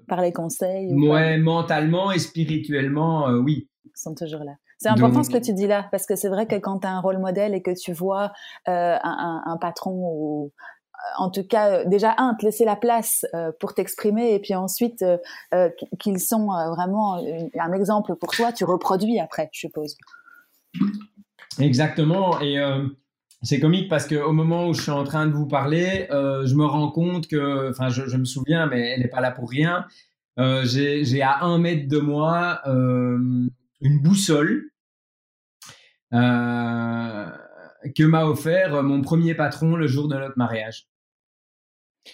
Par les conseils Ouais, mentalement et spirituellement, oui. Ils sont toujours là. C'est important ce que tu dis là, parce que c'est vrai que quand tu as un rôle modèle et que tu vois un, un, un, patron ou en tout cas, euh, déjà, un, te laisser la place euh, pour t'exprimer, et puis ensuite, euh, qu'ils sont vraiment un exemple pour toi, tu reproduis après, je suppose. Exactement, et c'est comique parce qu'au moment où je suis en train de vous parler, je me rends compte que, enfin, je, me souviens, mais elle n'est pas là pour rien, j'ai à un mètre de moi une boussole. Que m'a offert mon premier patron le jour de notre mariage.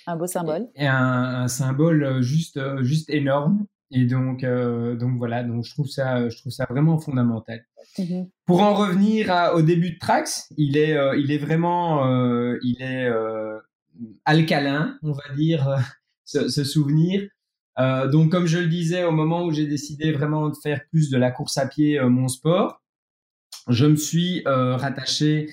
Un beau symbole. Et un, symbole euh, juste, euh, juste énorme. Et donc, euh, donc voilà, donc je trouve ça, je trouve ça vraiment fondamental. Mmh Pour en revenir au début de Trax, il est, il est vraiment, il est alcalin, on va dire, ce, ce souvenir. donc, comme je le disais, au moment où j'ai décidé vraiment de faire plus de la course à pied mon sport, je me suis rattaché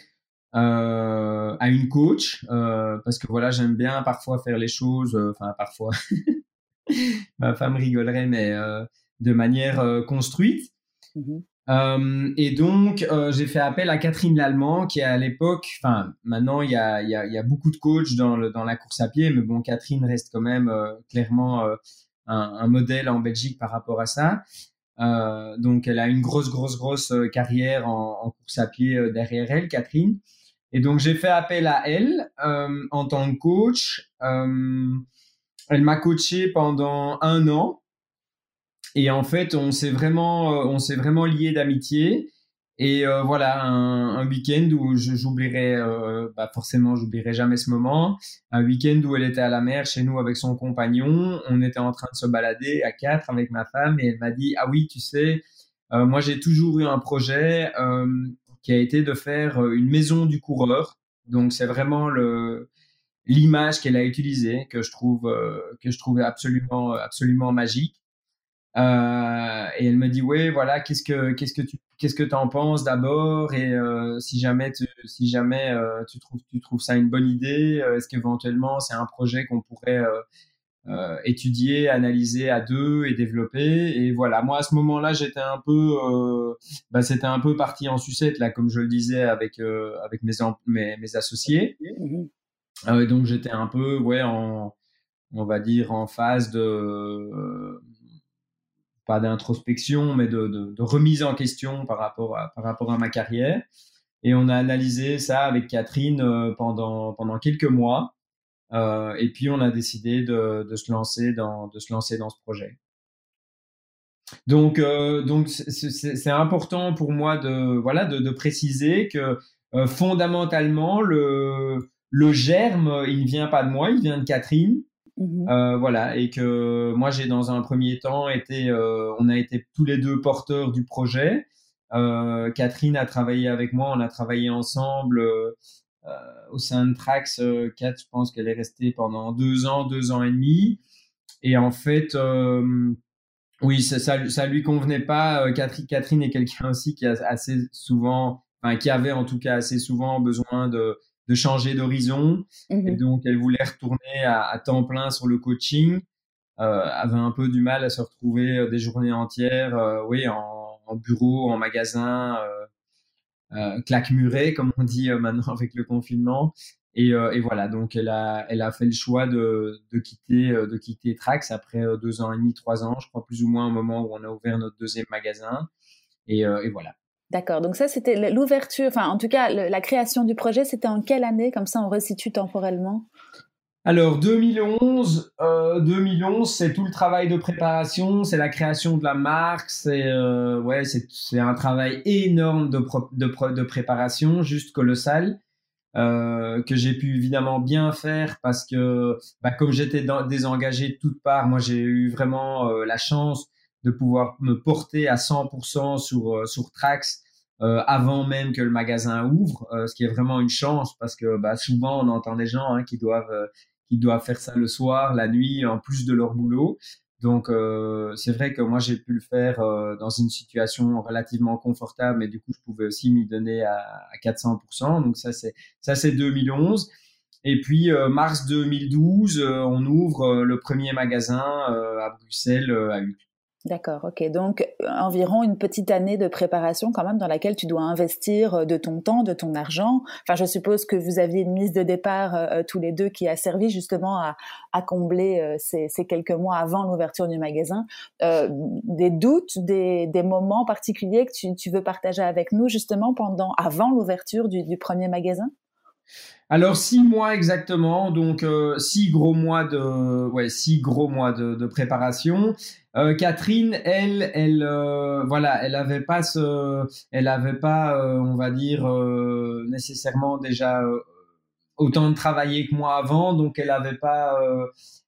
euh, à une coach euh, parce que voilà j'aime bien parfois faire les choses euh, enfin parfois ma femme rigolerait mais de manière construite mmh et donc, j'ai fait appel à Catherine Lallemand, qui à l'époque, enfin, maintenant, il y a, y, a, y a, beaucoup de coachs dans, le, dans la course à pied, mais bon, Catherine reste quand même clairement un, un, modèle en Belgique par rapport à ça. donc, elle a une grosse, grosse, grosse carrière en, en course à pied derrière elle, Catherine. Et donc, j'ai fait appel à elle en tant que coach. elle m'a coaché pendant un an. Et en fait, on s'est vraiment, euh, on s'est vraiment lié d'amitié. Et euh, voilà, un, un week-end où j'oublierai, euh, bah forcément, j'oublierai jamais ce moment. Un week-end où elle était à la mer chez nous avec son compagnon. On était en train de se balader à quatre avec ma femme et elle m'a dit ah oui, tu sais, euh, moi j'ai toujours eu un projet qui a été de faire une maison du coureur. Donc c'est vraiment l'image qu'elle a utilisée que je trouve que je absolument absolument magique. Euh, et elle me dit ouais voilà qu'est-ce que qu'est-ce que tu qu'est-ce que en penses d'abord? Et euh, si jamais si jamais euh, tu trouves tu trouves ça une bonne idée est-ce qu'éventuellement c'est un projet qu'on pourrait étudier analyser à deux et développer et voilà moi à ce moment-là j'étais un peu bah, c'était un peu parti en sucette là comme je le disais avec avec mes, mes, mes associés mmh donc j'étais un peu ouais en on va dire en phase de pas d'introspection, mais de, de, remise en question par rapport, à, par rapport à ma carrière. Et on a analysé ça avec Catherine euh, pendant, pendant quelques mois. Euh, et puis on a décidé de, de, se lancer dans, de se lancer dans ce projet. Donc, euh, donc c'est important pour moi de, voilà, de, de préciser que euh, fondamentalement, le, le germe, il ne vient pas de moi, il vient de Catherine. Mmh euh, voilà, et que moi j'ai dans un premier temps été, euh, on a été tous les deux porteurs du projet. Euh, Catherine a travaillé avec moi, on a travaillé ensemble au sein de Trax 4, je pense qu'elle est restée pendant deux ans, deux ans et demi. Et en fait, oui, ça, ça, ça, lui convenait pas. Catherine, Catherine est quelqu'un aussi qui a assez souvent, enfin, qui avait en tout cas assez souvent besoin de de changer d'horizon. Mmh et donc, elle voulait retourner à, temps plein sur le coaching. Euh, avait un peu du mal à se retrouver euh, des journées entières, euh, oui, en, en, bureau, en magasin, euh, euh claque murée, comme on dit maintenant avec le confinement. Et, et, voilà, donc elle a, elle a fait le choix de, de quitter, de quitter Trax après deux ans et demi, trois ans, je crois plus ou moins au moment où on a ouvert notre deuxième magasin. Et, et voilà. D'accord. Donc ça, c'était l'ouverture, enfin en tout cas la création du projet, c'était en quelle année? Comme ça, on resitue temporellement. Alors 2011, euh, 2011, c'est tout le travail de préparation, c'est la création de la marque, c'est euh, ouais, c'est un travail énorme de, de, de préparation, juste colossal. Euh, que j'ai pu évidemment bien faire parce que bah, comme j'étais désengagé de toutes parts, moi j'ai eu vraiment euh, la chance de pouvoir me porter à 100% sur euh, sur Trax euh, avant même que le magasin ouvre, euh, ce qui est vraiment une chance parce que bah, souvent on entend des gens hein, qui doivent euh, qui doivent faire ça le soir, la nuit, en plus de leur boulot. Donc c'est vrai que moi j'ai pu le faire dans une situation relativement confortable, mais du coup je pouvais aussi m'y donner à, à 400%. Donc ça c'est ça c'est 2011. Et puis mars 2012, on ouvre le premier magasin à Bruxelles à. D'accord, ok. Donc euh, environ une petite année de préparation quand même dans laquelle tu dois investir euh, de ton temps, de ton argent. Enfin, je suppose que vous aviez une mise de départ euh, tous les deux qui a servi justement à, combler ces, quelques mois avant l'ouverture du magasin. Des doutes, des, moments particuliers que tu, veux partager avec nous justement pendant, avant l'ouverture du premier magasin? Alors six mois exactement, donc euh, six gros mois de ouais six gros mois de, de préparation. Euh, Catherine, elle, elle, euh, voilà, elle avait pas ce, elle avait pas, euh, on va dire nécessairement déjà autant de travailler que moi avant, donc elle avait pas,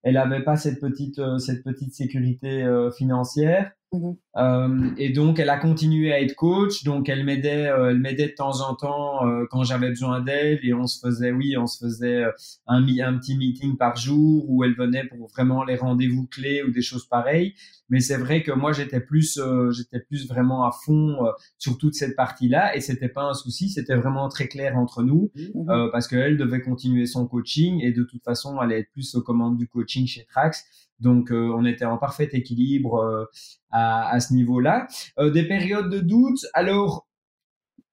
elle avait pas cette petite, cette petite sécurité financière. Mmh euh, et donc, elle a continué à être coach. Donc, elle m'aidait, euh, elle m'aidait de temps en temps euh, quand j'avais besoin d'elle. Et on se faisait, oui, on se faisait un, un petit meeting par jour où elle venait pour vraiment les rendez-vous clés ou des choses pareilles. Mais c'est vrai que moi, j'étais plus, euh, j'étais plus vraiment à fond euh, sur toute cette partie-là, et c'était pas un souci. C'était vraiment très clair entre nous mmh. euh, parce qu'elle devait continuer son coaching et de toute façon, elle allait être plus aux commandes du coaching chez Trax. Donc, on était en parfait équilibre à, à, ce niveau-là. des périodes de doute. Alors,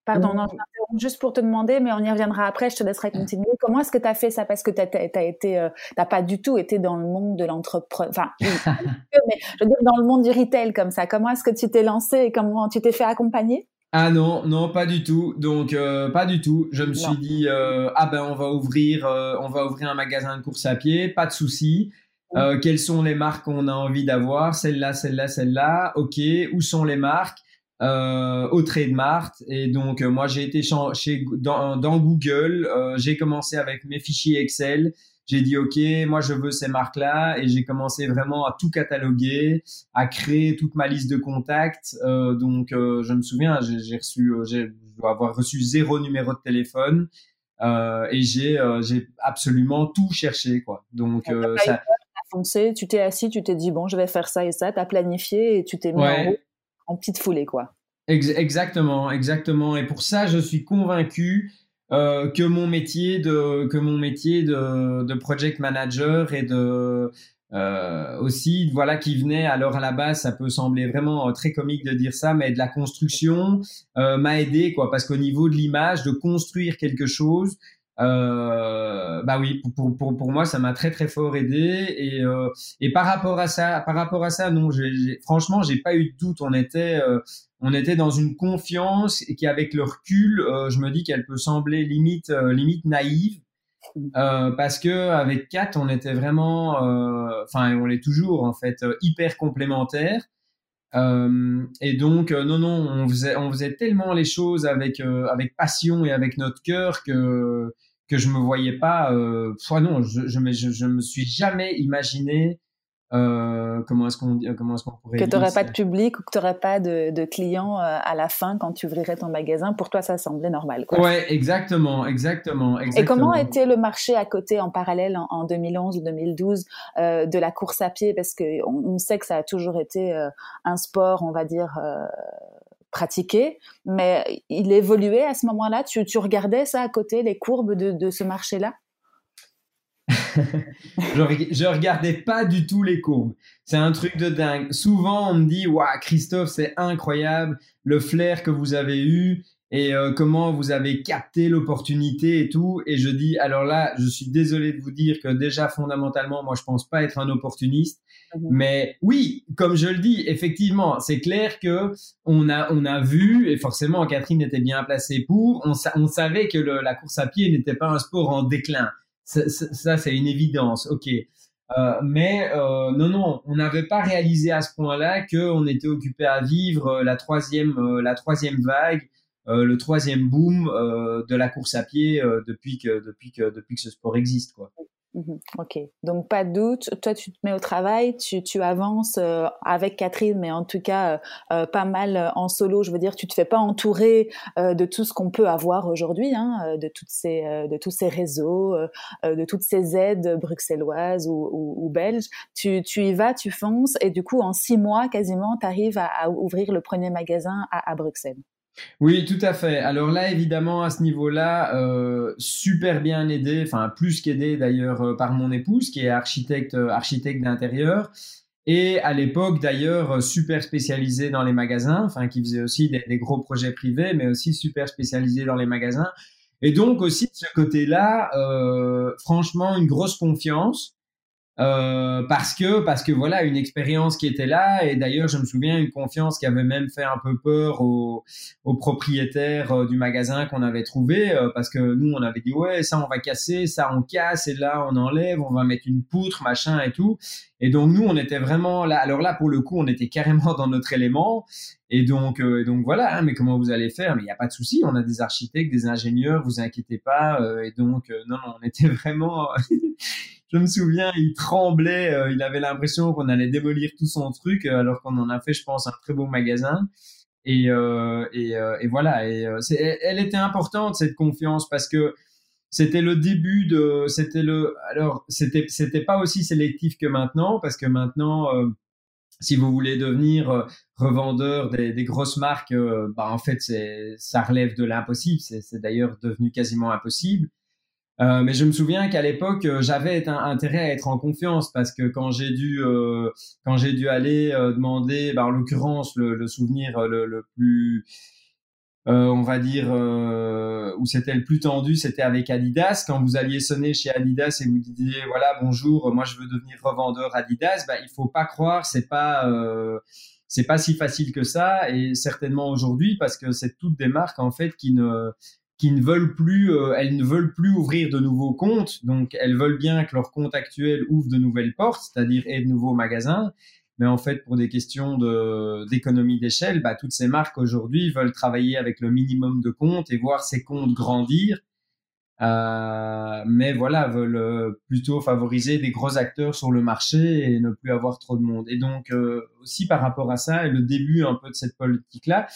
Pardon, non, je juste pour te demander, mais on y reviendra après, je te laisserai continuer. Comment est-ce que tu as fait ça? Parce que tu n'as été, euh, pas du tout été dans le monde de l'entreprise, enfin, mais je veux dire dans le monde du retail comme ça. Comment est-ce que tu t'es lancé et comment tu t'es fait accompagner? Ah non, non, pas du tout. Donc euh, pas du tout. Je me suis dit euh, ah ben on va ouvrir, on va ouvrir un magasin de course à pied, pas de souci. quelles sont les marques qu'on a envie d'avoir? Celle-là, celle-là, celle-là. Ok. Où sont les marques? Euh, au Trademart. Et donc, euh, moi, j'ai été chez, dans, dans Google. Euh, j'ai commencé avec mes fichiers Excel. J'ai dit, OK, moi, je veux ces marques-là. Et j'ai commencé vraiment à tout cataloguer, à créer toute ma liste de contacts. Euh, donc, euh, je me souviens, j'ai reçu, j'ai dois avoir reçu zéro numéro de téléphone. et j'ai j'ai absolument tout cherché, quoi. Donc, ça... Foncé, tu t'es assis, tu t'es dit, bon, je vais faire ça et ça, tu as planifié et tu t'es mis en route en petite foulée, quoi. exactement, exactement. Et pour ça, je suis convaincu euh, que mon métier de que mon métier de, de project manager et de euh, aussi voilà qui venait alors à la base ça peut sembler vraiment très comique de dire ça mais de la construction euh, m'a aidé quoi parce qu'au niveau de l'image de construire quelque chose euh, bah oui, pour, pour, pour moi, ça m'a très très fort aidé. Et, euh, et par rapport à ça, par rapport à ça, non, franchement, j'ai pas eu de doute. On était, euh, on était dans une confiance et qui, avec le recul, euh, je me dis qu'elle peut sembler limite, euh, limite naïve. parce que avec Kat, on était vraiment, enfin, on l'est toujours en fait, hyper complémentaires. et donc, non, non, on faisait, on faisait tellement les choses avec, avec passion et avec notre cœur que que je me voyais pas. Euh, non, je, je, je, je, me suis jamais imaginé euh, comment est-ce qu'on comment est-ce qu'on pourrait que tu n'aurais pas de public ou que tu n'aurais pas de, de clients euh, à la fin quand tu ouvrirais ton magasin. Pour toi, ça semblait normal. Quoi. Ouais, exactement, exactement, exactement. Et comment était le marché à côté en parallèle en, en 2011 ou 2012 euh, de la course à pied? Parce que on, on, sait que ça a toujours été euh, un sport, on va dire euh, pratiqué, mais il évoluait à ce moment-là. Tu, regardais ça à côté, les courbes de, ce marché-là? Je, je regardais pas du tout les courbes. C'est un truc de dingue. Souvent, on me dit, waouh, Christophe, c'est incroyable, le flair que vous avez eu et euh, comment vous avez capté l'opportunité et tout? Et je dis, alors là, je suis désolé de vous dire que déjà fondamentalement, moi, je pense pas être un opportuniste. Mhm. Mais oui, comme je le dis, effectivement, c'est clair que on a on a vu et forcément Catherine était bien placée pour. On, on savait que le, la course à pied n'était pas un sport en déclin. Ça, c'est une évidence. Ok. Euh, mais euh, non, non, on n'avait pas réalisé à ce point-là qu'on était occupé à vivre euh, la troisième, euh, la troisième vague, le troisième boom de la course à pied depuis que depuis que depuis que ce sport existe, quoi. Mmh ok, donc pas de doute. Toi, tu te mets au travail, tu, tu avances euh, avec Catherine, mais en tout cas euh, euh pas mal euh, en solo. Je veux dire, tu te fais pas entourer euh, de tout ce qu'on peut avoir aujourd'hui, hein, de toutes ces, de tous ces réseaux, de toutes ces aides bruxelloises ou, ou, belges. Tu, tu y vas, tu fonces, et du coup, en six mois quasiment, tu arrives à, ouvrir le premier magasin à Bruxelles. Oui, tout à fait. Alors là, évidemment, à ce niveau-là, euh, super bien aidé, enfin plus qu'aidé d'ailleurs euh, par mon épouse qui est architecte, euh, architecte d'intérieur. Et à l'époque, d'ailleurs, super spécialisé dans les magasins, enfin qui faisait aussi des, des, gros projets privés, mais aussi super spécialisé dans les magasins. Et donc aussi de ce côté-là, euh, franchement, une grosse confiance. Euh, parce que parce que voilà une expérience qui était là et d'ailleurs je me souviens une confiance qui avait même fait un peu peur aux, aux propriétaires euh, du magasin qu'on avait trouvé euh, parce que nous on avait dit ouais ça on va casser ça on casse et là on enlève on va mettre une poutre machin et tout. Et donc nous on était vraiment là. Alors là pour le coup on était carrément dans notre élément. Et donc et donc voilà hein, mais comment vous allez faire? Mais il n'y a pas de souci on a des architectes des ingénieurs vous inquiétez pas et donc non non on était vraiment je me souviens, il tremblait, euh, il avait l'impression qu'on allait démolir tout son truc, euh, alors qu'on en a fait, je pense, un très beau magasin. Et, euh, et, et, voilà, et elle était importante cette confiance parce que c'était le début de, c'était le, alors c'était c'était pas aussi sélectif que maintenant parce que maintenant si vous voulez devenir revendeur des, des grosses marques, bah en fait, c'est ça relève de l'impossible. C'est d'ailleurs devenu quasiment impossible. Euh, mais je me souviens qu'à l'époque, euh, j'avais intérêt à être en confiance parce que quand j'ai dû, euh, quand j'ai dû aller demander, bah, en l'occurrence, le, le, souvenir le, le plus, on va dire, où c'était le plus tendu, c'était avec Adidas. Quand vous alliez sonner chez Adidas et vous disiez, voilà, bonjour, moi je veux devenir revendeur Adidas, bah, il faut pas croire, c'est pas c'est pas si facile que ça et certainement aujourd'hui parce que c'est toutes des marques en fait qui ne qui ne veulent plus, euh, elles ne veulent plus ouvrir de nouveaux comptes, donc elles veulent bien que leur compte actuel ouvre de nouvelles portes, c'est-à-dire ait de nouveaux magasins. Mais en fait, pour des questions de, d'économie d'échelle, bah, toutes ces marques aujourd'hui veulent travailler avec le minimum de comptes et voir ces comptes grandir. Euh, mais voilà, veulent euh, plutôt favoriser des gros acteurs sur le marché et ne plus avoir trop de monde. Et donc euh, aussi par rapport à ça, et le début un peu de cette politique-là,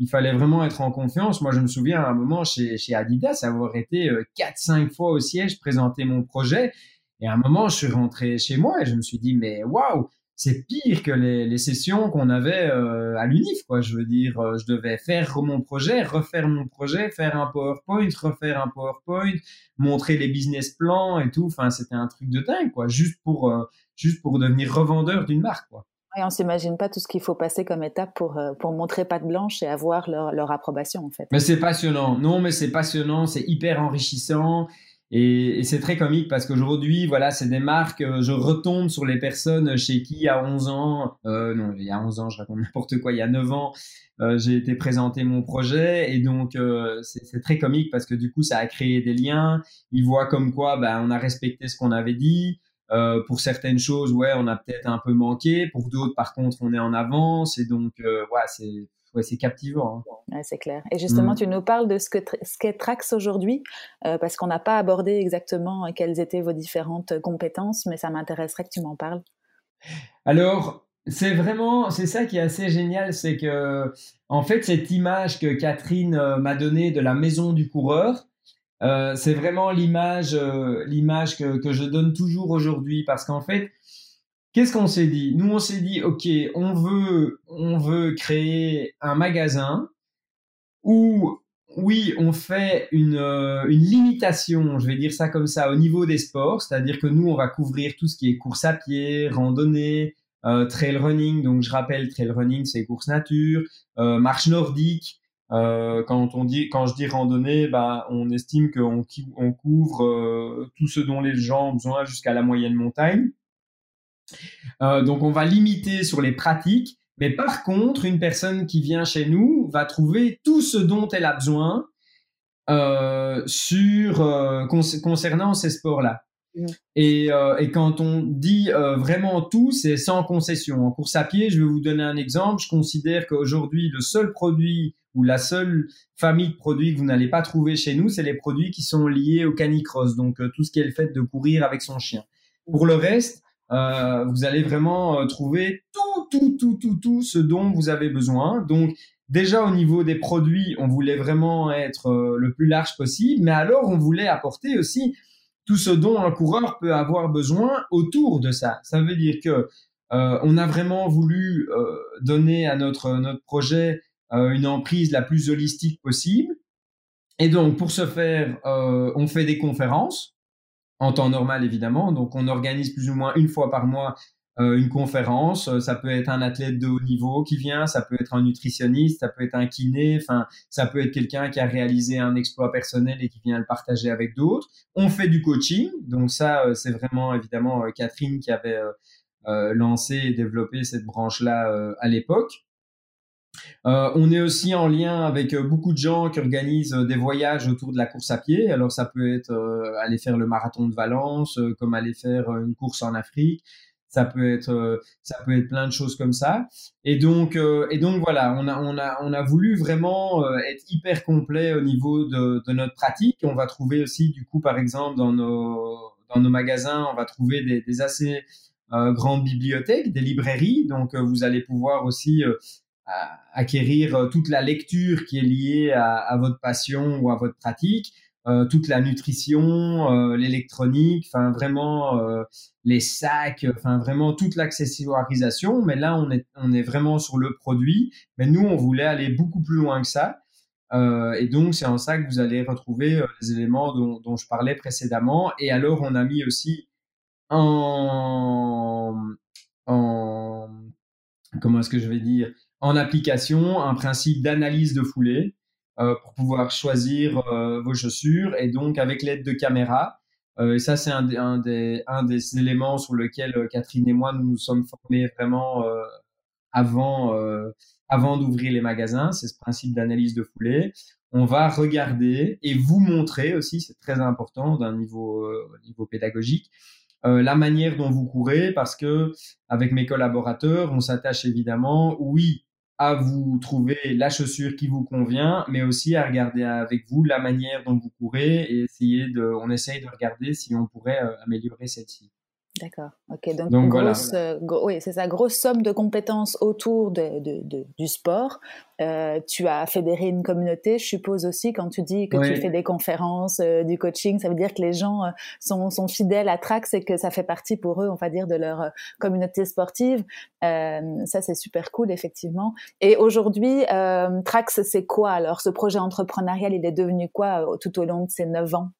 il fallait vraiment être en confiance. Moi, je me souviens à un moment chez, chez Adidas avoir été euh, quatre, cinq fois au siège présenter mon projet. Et à un moment, je suis rentré chez moi et je me suis dit, mais waouh, c'est pire que les, les sessions qu'on avait euh, à l'UNIF, quoi. Je veux dire, euh, je devais faire mon projet, refaire mon projet, faire un PowerPoint, refaire un PowerPoint, montrer les business plans et tout. Enfin, c'était un truc de dingue, quoi. Juste pour, juste pour devenir revendeur d'une marque, quoi. Et on s'imagine pas tout ce qu'il faut passer comme étape pour, euh, pour montrer patte blanche et avoir leur, leur approbation, en fait. Mais c'est passionnant. Non, mais c'est passionnant, c'est hyper enrichissant. Et, c'est très comique parce qu'aujourd'hui, voilà, c'est des marques, euh, je retombe sur les personnes chez qui, à 11 ans, euh, non, il y a 11 ans, je raconte n'importe quoi, il y a 9 ans, euh, j'ai été présenter mon projet. Et donc, euh, c'est très comique parce que du coup, ça a créé des liens. Ils voient comme quoi, ben, on a respecté ce qu'on avait dit. Euh, pour certaines choses, ouais, on a peut-être un peu manqué. Pour d'autres, par contre, on est en avance. Et donc, euh, ouais, c'est ouais, c'est captivant. Hein. Ouais, c'est clair. Et justement, mm. tu nous parles de ce qu'est ce Trax aujourd'hui, euh, parce qu'on n'a pas abordé exactement quelles étaient vos différentes compétences, mais ça m'intéresserait que tu m'en parles. Alors, c'est vraiment, c'est ça qui est assez génial, c'est que, en fait, cette image que Catherine euh, m'a donnée de la maison du coureur, euh, c'est vraiment l'image, euh, que, je donne toujours aujourd'hui parce qu'en fait, qu'est-ce qu'on s'est dit? Nous, on s'est dit, ok, on veut, on veut créer un magasin où, oui, on fait une, euh, une limitation, je vais dire ça comme ça, au niveau des sports, c'est-à-dire que nous, on va couvrir tout ce qui est course à pied, randonnée, trail running. Donc, je rappelle, trail running, c'est course nature, marche nordique. Euh, quand on dit, quand je dis randonnée, bah, on estime qu'on on couvre euh, tout ce dont les gens ont besoin jusqu'à la moyenne montagne. Euh, donc, on va limiter sur les pratiques. Mais par contre, une personne qui vient chez nous va trouver tout ce dont elle a besoin sur concernant ces sports-là. Mmh. Et, euh, et, quand on dit vraiment tout, c'est sans concession. En course à pied, je vais vous donner un exemple. Je considère qu'aujourd'hui, le seul produit ou la seule famille de produits que vous n'allez pas trouver chez nous, c'est les produits qui sont liés au canicross, donc euh, tout ce qui est le fait de courir avec son chien. Pour le reste, euh, vous allez vraiment euh, trouver tout, tout, tout, tout, tout ce dont vous avez besoin. Donc déjà au niveau des produits, on voulait vraiment être le plus large possible, mais alors on voulait apporter aussi tout ce dont un coureur peut avoir besoin autour de ça. Ça veut dire que on a vraiment voulu donner à notre notre projet euh, une emprise la plus holistique possible. Et donc, pour ce faire, euh, on fait des conférences, en temps normal évidemment. Donc, on organise plus ou moins une fois par mois euh, une conférence. Ça peut être un athlète de haut niveau qui vient, ça peut être un nutritionniste, ça peut être un kiné, enfin, ça peut être quelqu'un qui a réalisé un exploit personnel et qui vient le partager avec d'autres. On fait du coaching. Donc, ça, c'est vraiment évidemment Catherine qui avait lancé et développé cette branche-là à l'époque. Euh, on est aussi en lien avec euh, beaucoup de gens qui organisent euh, des voyages autour de la course à pied. Alors ça peut être aller faire le marathon de Valence, comme aller faire une course en Afrique. Ça peut être, ça peut être plein de choses comme ça. Et donc, et donc voilà, on a, on a, on a voulu vraiment être hyper complet au niveau de, notre pratique. On va trouver aussi, du coup, par exemple, dans nos, dans nos magasins, on va trouver des assez grandes bibliothèques, des librairies. Donc, vous allez pouvoir aussi acquérir euh, toute la lecture qui est liée à, votre passion ou à votre pratique. toute la nutrition, l'électronique, enfin vraiment les sacs, enfin vraiment toute l'accessoirisation. Mais là, on est, on est vraiment sur le produit. Mais nous, on voulait aller beaucoup plus loin que ça. Euh, et donc, c'est en ça que vous allez retrouver euh, les éléments dont, dont, je parlais précédemment. Et alors, on a mis aussi en comment est-ce que je vais dire, en application un principe d'analyse de foulée euh, pour pouvoir choisir euh, vos chaussures. Et donc, avec l'aide de caméras, euh, et ça, c'est un, un, des, un des éléments sur lequel Catherine et moi, nous nous sommes formés vraiment avant avant d'ouvrir les magasins, c'est ce principe d'analyse de foulée. On va regarder et vous montrer aussi, c'est très important d'un niveau, euh, niveau pédagogique, euh, la manière dont vous courez, parce que avec mes collaborateurs, on s'attache évidemment, oui, à vous trouver la chaussure qui vous convient, mais aussi à regarder avec vous la manière dont vous courez et essayer de, on essaye de regarder si on pourrait euh, améliorer celle-ci. D'accord. Ok. Donc, grosse, euh, oui, c'est ça, grosse somme de compétences autour de, de, du sport. Euh, tu as fédéré une communauté, je suppose aussi, quand tu dis que tu fais des conférences, euh, du coaching, ça veut dire que les gens sont, sont fidèles à Trax et que ça fait partie pour eux, on va dire, de leur communauté sportive. ça, c'est super cool, effectivement. Et aujourd'hui, Trax, c'est quoi alors? Ce projet entrepreneurial, il est devenu quoi tout au long de ces neuf ans?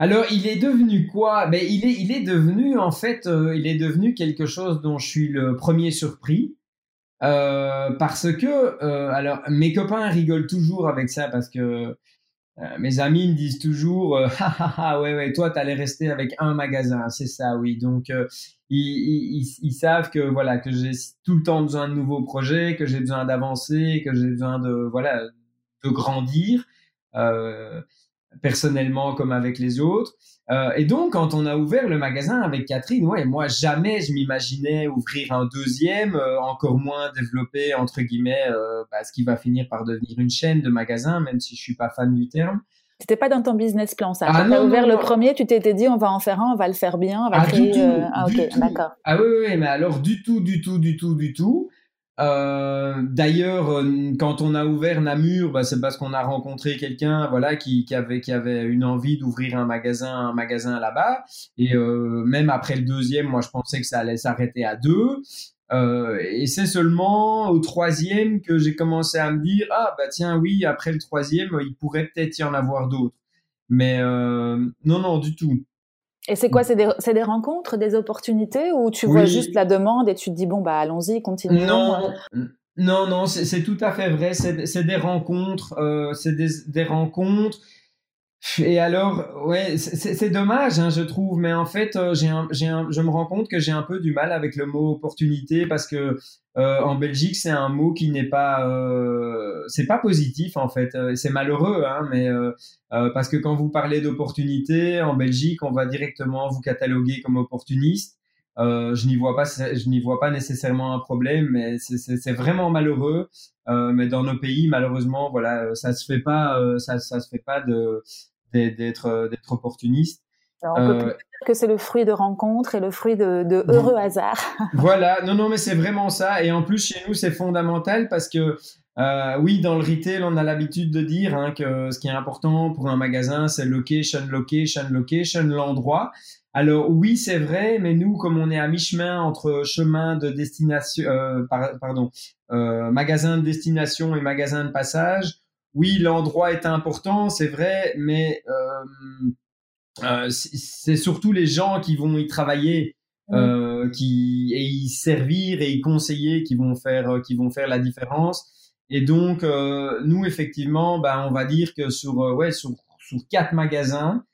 Alors, il est devenu quoi? Ben, il est, il est devenu en fait, euh, il est devenu quelque chose dont je suis le premier surpris. Euh, parce que, euh, alors, mes copains rigolent toujours avec ça parce que mes amis me disent toujours, ah, ouais, ouais, toi, t'allais rester avec un magasin, c'est ça, oui. Donc, ils, ils, ils, savent que voilà, que j'ai tout le temps besoin de nouveaux projets, que j'ai besoin d'avancer, que j'ai besoin de voilà, de grandir. Euh, personnellement comme avec les autres. Euh, et donc, quand on a ouvert le magasin avec Catherine, ouais, moi jamais je m'imaginais ouvrir un deuxième, euh, encore moins développer entre guillemets euh, bah, ce qui va finir par devenir une chaîne de magasins, même si je suis pas fan du terme. C'était pas dans ton business plan ça. Ah, quand tu as ouvert le premier, tu t'étais dit on va en faire un, on va le faire bien, on va ah, créer. Du tout, ah ok, d'accord. Ah oui, oui, mais alors du tout, du tout, du tout, du tout. Euh, D'ailleurs, euh, quand on a ouvert Namur, bah, c'est parce qu'on a rencontré quelqu'un, voilà, qui, avait une envie d'ouvrir un magasin, un magasin là-bas. Et euh, même après le deuxième, moi, je pensais que ça allait s'arrêter à deux. Et c'est seulement au troisième que j'ai commencé à me dire ah bah tiens oui après le troisième il pourrait peut-être y en avoir d'autres mais non non du tout et c'est quoi C'est des, des, rencontres, des opportunités ou tu vois juste la demande et tu te dis bon bah allons-y, continuons Non, non, non, c'est tout à fait vrai. C'est des rencontres, euh, c'est des, des, rencontres. Et alors, ouais, c'est dommage, hein, je trouve, mais en fait, euh, j'ai un, un, je me rends compte que j'ai un peu du mal avec le mot opportunité parce que euh, en Belgique, c'est un mot qui n'est pas, euh, c'est pas positif en fait. Euh, c'est malheureux, hein, mais euh, parce que quand vous parlez d'opportunité en Belgique, on va directement vous cataloguer comme opportuniste. Je n'y vois pas, je n'y vois pas nécessairement un problème, mais c'est vraiment malheureux. mais dans nos pays, malheureusement, voilà, ça se fait pas, ça, ça se fait pas de d'être d'être opportuniste. on peut euh, dire que c'est le fruit de rencontres et le fruit de, de heureux hasards. voilà, non, non, mais c'est vraiment ça. Et en plus, chez nous, c'est fondamental parce que, euh, oui, dans le retail, on a l'habitude de dire hein, que ce qui est important pour un magasin, c'est location, location, location, l'endroit. Alors oui, c'est vrai, mais nous, comme on est à mi-chemin entre chemin de destination, euh, pardon, euh, magasin de destination et magasin de passage, oui, l'endroit est important, c'est vrai, mais euh, euh, c'est surtout les gens qui vont y travailler, euh, qui et y servir et y conseiller qui vont faire qui vont faire la différence. Et donc nous effectivement, bah, on va dire que sur ouais sur sur quatre magasins,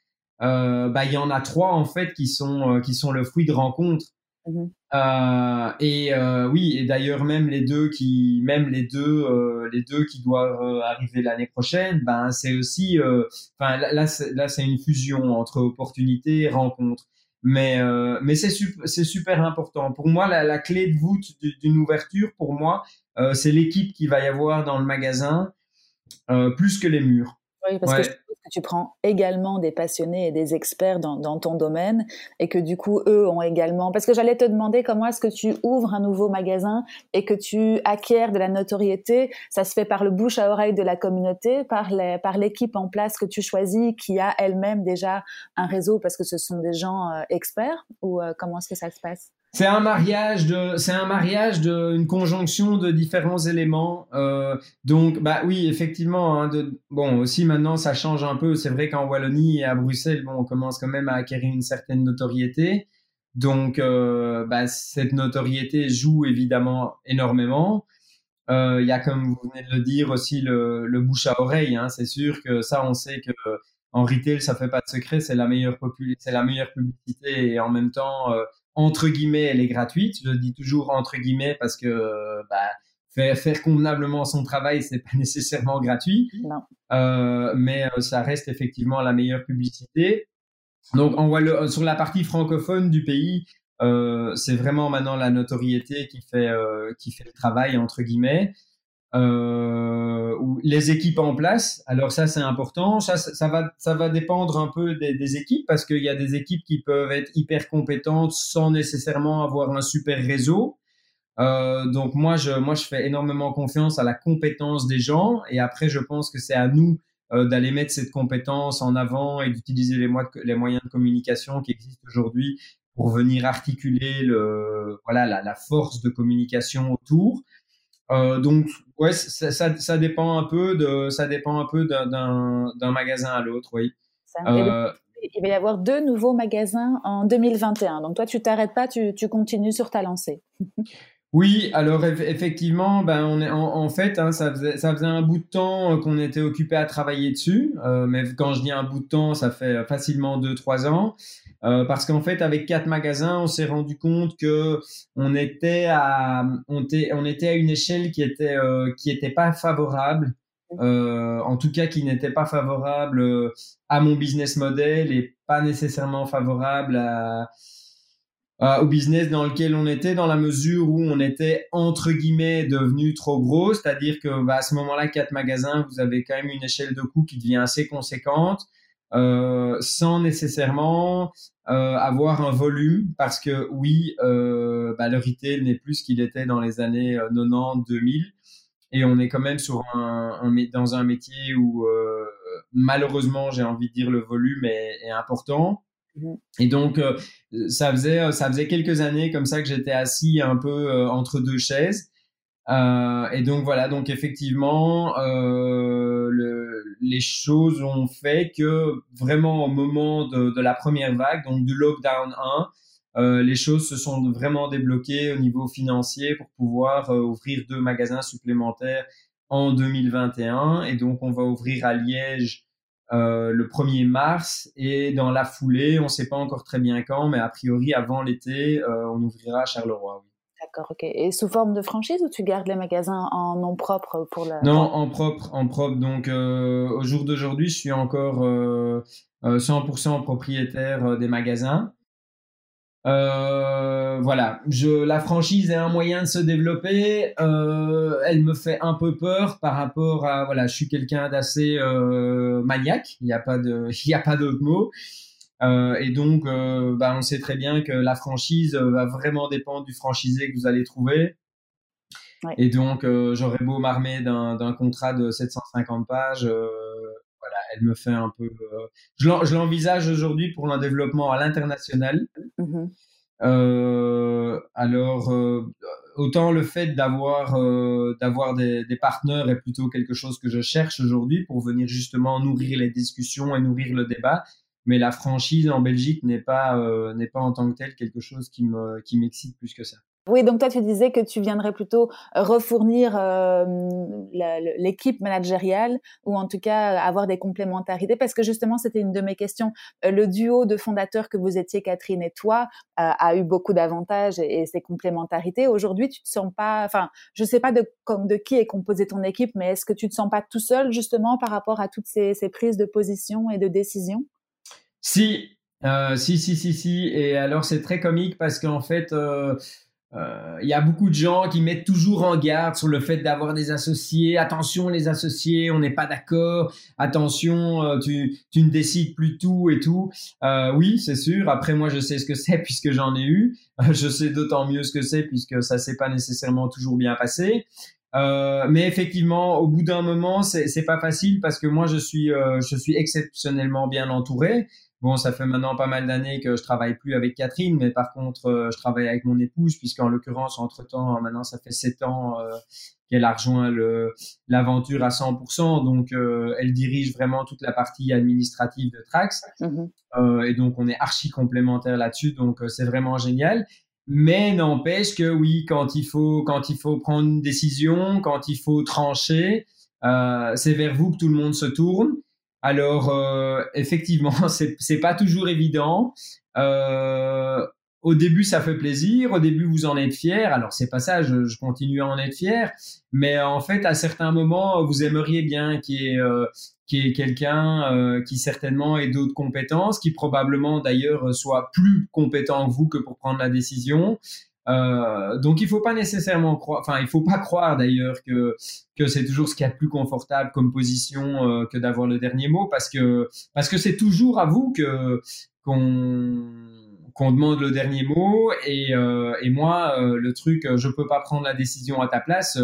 bah il y en a trois en fait qui sont qui sont le fruit de rencontres. Mmh euh, et euh, oui, et d'ailleurs même les deux qui, même les deux, euh, les deux qui doivent euh, arriver l'année prochaine, ben c'est aussi, euh, enfin là, là c'est une fusion entre opportunité et rencontre. Mais mais c'est c'est super important. Pour moi, la, la clé de voûte d'une ouverture, pour moi, c'est l'équipe qui va y avoir dans le magasin, plus que les murs. Oui, parce que tu prends également des passionnés et des experts dans, dans, ton domaine et que du coup, eux ont également... Parce que j'allais te demander comment est-ce que tu ouvres un nouveau magasin et que tu acquiers de la notoriété. Ça se fait par le bouche à oreille de la communauté, par, les, par l'équipe en place que tu choisis qui a elle-même déjà un réseau parce que ce sont des gens euh, experts ou euh, comment est-ce que ça se passe? C'est un mariage de, c'est un mariage de, une conjonction de différents éléments. Euh, donc, bah oui, effectivement. Hein, bon, aussi maintenant, ça change un peu. C'est vrai qu'en Wallonie et à Bruxelles, bon, on commence quand même à acquérir une certaine notoriété. Donc, euh, bah, cette notoriété joue évidemment énormément. Euh, il y a, comme vous venez de le dire, aussi le, le bouche à oreille. Hein. C'est sûr que ça, on sait que en retail, ça fait pas de secret. C'est la meilleure c'est la meilleure publicité et en même temps, entre guillemets, elle est gratuite. Je dis toujours entre guillemets parce que bah, faire, faire convenablement son travail, c'est pas nécessairement gratuit. Euh, mais euh, ça reste effectivement la meilleure publicité. Donc, on voit le, sur la partie francophone du pays, euh, c'est vraiment maintenant la notoriété qui fait euh, qui fait le travail entre guillemets. Euh, les équipes en place. Alors ça, c'est important. Ça, ça, va, ça va dépendre un peu des, équipes parce qu'il y a des équipes qui peuvent être hyper compétentes sans nécessairement avoir un super réseau. Euh, donc moi, je, moi, je fais énormément confiance à la compétence des gens et après, je pense que c'est à nous euh, d'aller mettre cette compétence en avant et d'utiliser les, moyens de communication qui existent aujourd'hui pour venir articuler le, voilà, la force de communication autour. Euh, donc ouais, ça, ça, ça, dépend un peu de, ça dépend un peu d'un magasin à l'autre, oui. Euh, il va y avoir deux nouveaux magasins en 2021. Donc toi, tu t'arrêtes pas, tu, tu continues sur ta lancée. Oui, alors effectivement, ben on est en, fait, hein, ça, faisait, ça faisait un bout de temps euh, qu'on était occupé à travailler dessus, euh, mais quand je dis un bout de temps, ça fait facilement deux trois ans, euh, parce qu'en fait, avec quatre magasins, on s'est rendu compte que on était à on on était à une échelle qui était euh, qui était pas favorable, euh, en tout cas qui n'était pas favorable à mon business model et pas nécessairement favorable au business dans lequel on était, dans la mesure où on était entre guillemets devenu trop gros, c'est-à-dire que bah, à ce moment-là, quatre magasins, vous avez quand même une échelle de coût qui devient assez conséquente, sans nécessairement euh, avoir un volume, parce que oui, euh, bah, le retail n'est plus ce qu'il était dans les années 90-2000, et on est quand même sur un, un dans un métier où malheureusement, j'ai envie de dire, le volume est, est important. Mmh. Et donc, euh, ça faisait ça faisait quelques années comme ça que j'étais assis un peu euh, entre deux chaises. Euh, et donc voilà, donc effectivement, euh, le, les choses ont fait que vraiment au moment de, de la première vague, donc du lockdown 1, euh, les choses se sont vraiment débloquées au niveau financier pour pouvoir ouvrir deux magasins supplémentaires en 2021. Et donc on va ouvrir à Liège euh, le 1er mars et dans la foulée, on ne sait pas encore très bien quand, mais a priori avant l'été, euh, on ouvrira à Charleroi. Oui. Et sous forme de franchise ou tu gardes les magasins en nom propre pour la Non, en propre, en propre. Donc euh, au jour d'aujourd'hui, je suis encore 100% propriétaire des magasins. Euh, voilà, je, la franchise est un moyen de se développer. Euh, elle me fait un peu peur par rapport à voilà, je suis quelqu'un d'assez euh, maniaque. Il n'y a pas de, il y a pas d'autre mot. Euh, et donc, euh, bah, on sait très bien que la franchise va vraiment dépendre du franchisé que vous allez trouver. Ouais. Et donc, j'aurais beau m'armer d'un contrat de 750 pages, voilà, elle me fait un peu. Euh, je l'envisage aujourd'hui pour un développement à l'international. Mmh euh, alors, euh, autant le fait d'avoir euh, d'avoir des, des, partenaires est plutôt quelque chose que je cherche aujourd'hui pour venir justement nourrir les discussions et nourrir le débat. Mais la franchise en Belgique n'est pas euh, n'est pas en tant que telle quelque chose qui me qui m'excite plus que ça. Oui, donc toi tu disais que tu viendrais plutôt refournir euh, l'équipe managériale ou en tout cas avoir des complémentarités parce que justement c'était une de mes questions. Euh, le duo de fondateurs que vous étiez, Catherine et toi, euh, a eu beaucoup d'avantages et, ses complémentarités. Aujourd'hui, tu te sens pas, enfin, je sais pas de, de qui est composée ton équipe, mais est-ce que tu te sens pas tout seul justement par rapport à toutes ces, ces prises de position et de décision Si, euh, si, si, si, si. Et alors c'est très comique parce qu'en fait. Euh euh, il y a beaucoup de gens qui mettent toujours en garde sur le fait d'avoir des associés. Attention, les associés, on n'est pas d'accord. Attention, euh, tu, tu, ne décides plus tout et tout. Euh, oui, c'est sûr. Après, moi, je sais ce que c'est puisque j'en ai eu. je sais d'autant mieux ce que c'est puisque ça s'est pas nécessairement toujours bien passé. mais effectivement, au bout d'un moment, c'est pas facile parce que moi, je suis, je suis exceptionnellement bien entouré. Bon, ça fait maintenant pas mal d'années que je travaille plus avec Catherine, mais par contre, euh, je travaille avec mon épouse, puisqu'en l'occurrence, entre-temps, maintenant, ça fait sept ans euh, qu'elle a rejoint l'aventure à 100%. Donc, euh, elle dirige vraiment toute la partie administrative de Trax. Mm-hmm. et donc, on est archi complémentaires là-dessus. Donc, c'est vraiment génial. Mais n'empêche que oui, quand il faut, quand il faut prendre une décision, quand il faut trancher, c'est vers vous que tout le monde se tourne. Alors, euh, effectivement, c'est pas toujours évident. Euh, au début, ça fait plaisir. Au début, vous en êtes fier. Alors, c'est pas ça. Je, continue à en être fier. Mais en fait, à certains moments, vous aimeriez bien qu'il y ait, euh, quelqu'un qui certainement ait d'autres compétences, qui probablement d'ailleurs soit plus compétent que vous que pour prendre la décision. Euh, donc il faut pas nécessairement croire, enfin il faut pas croire d'ailleurs que que c'est toujours ce qui est le plus confortable comme position euh, que d'avoir le dernier mot parce que parce que c'est toujours à vous que qu'on qu'on demande le dernier mot et, euh, et moi euh, le truc je peux pas prendre la décision à ta place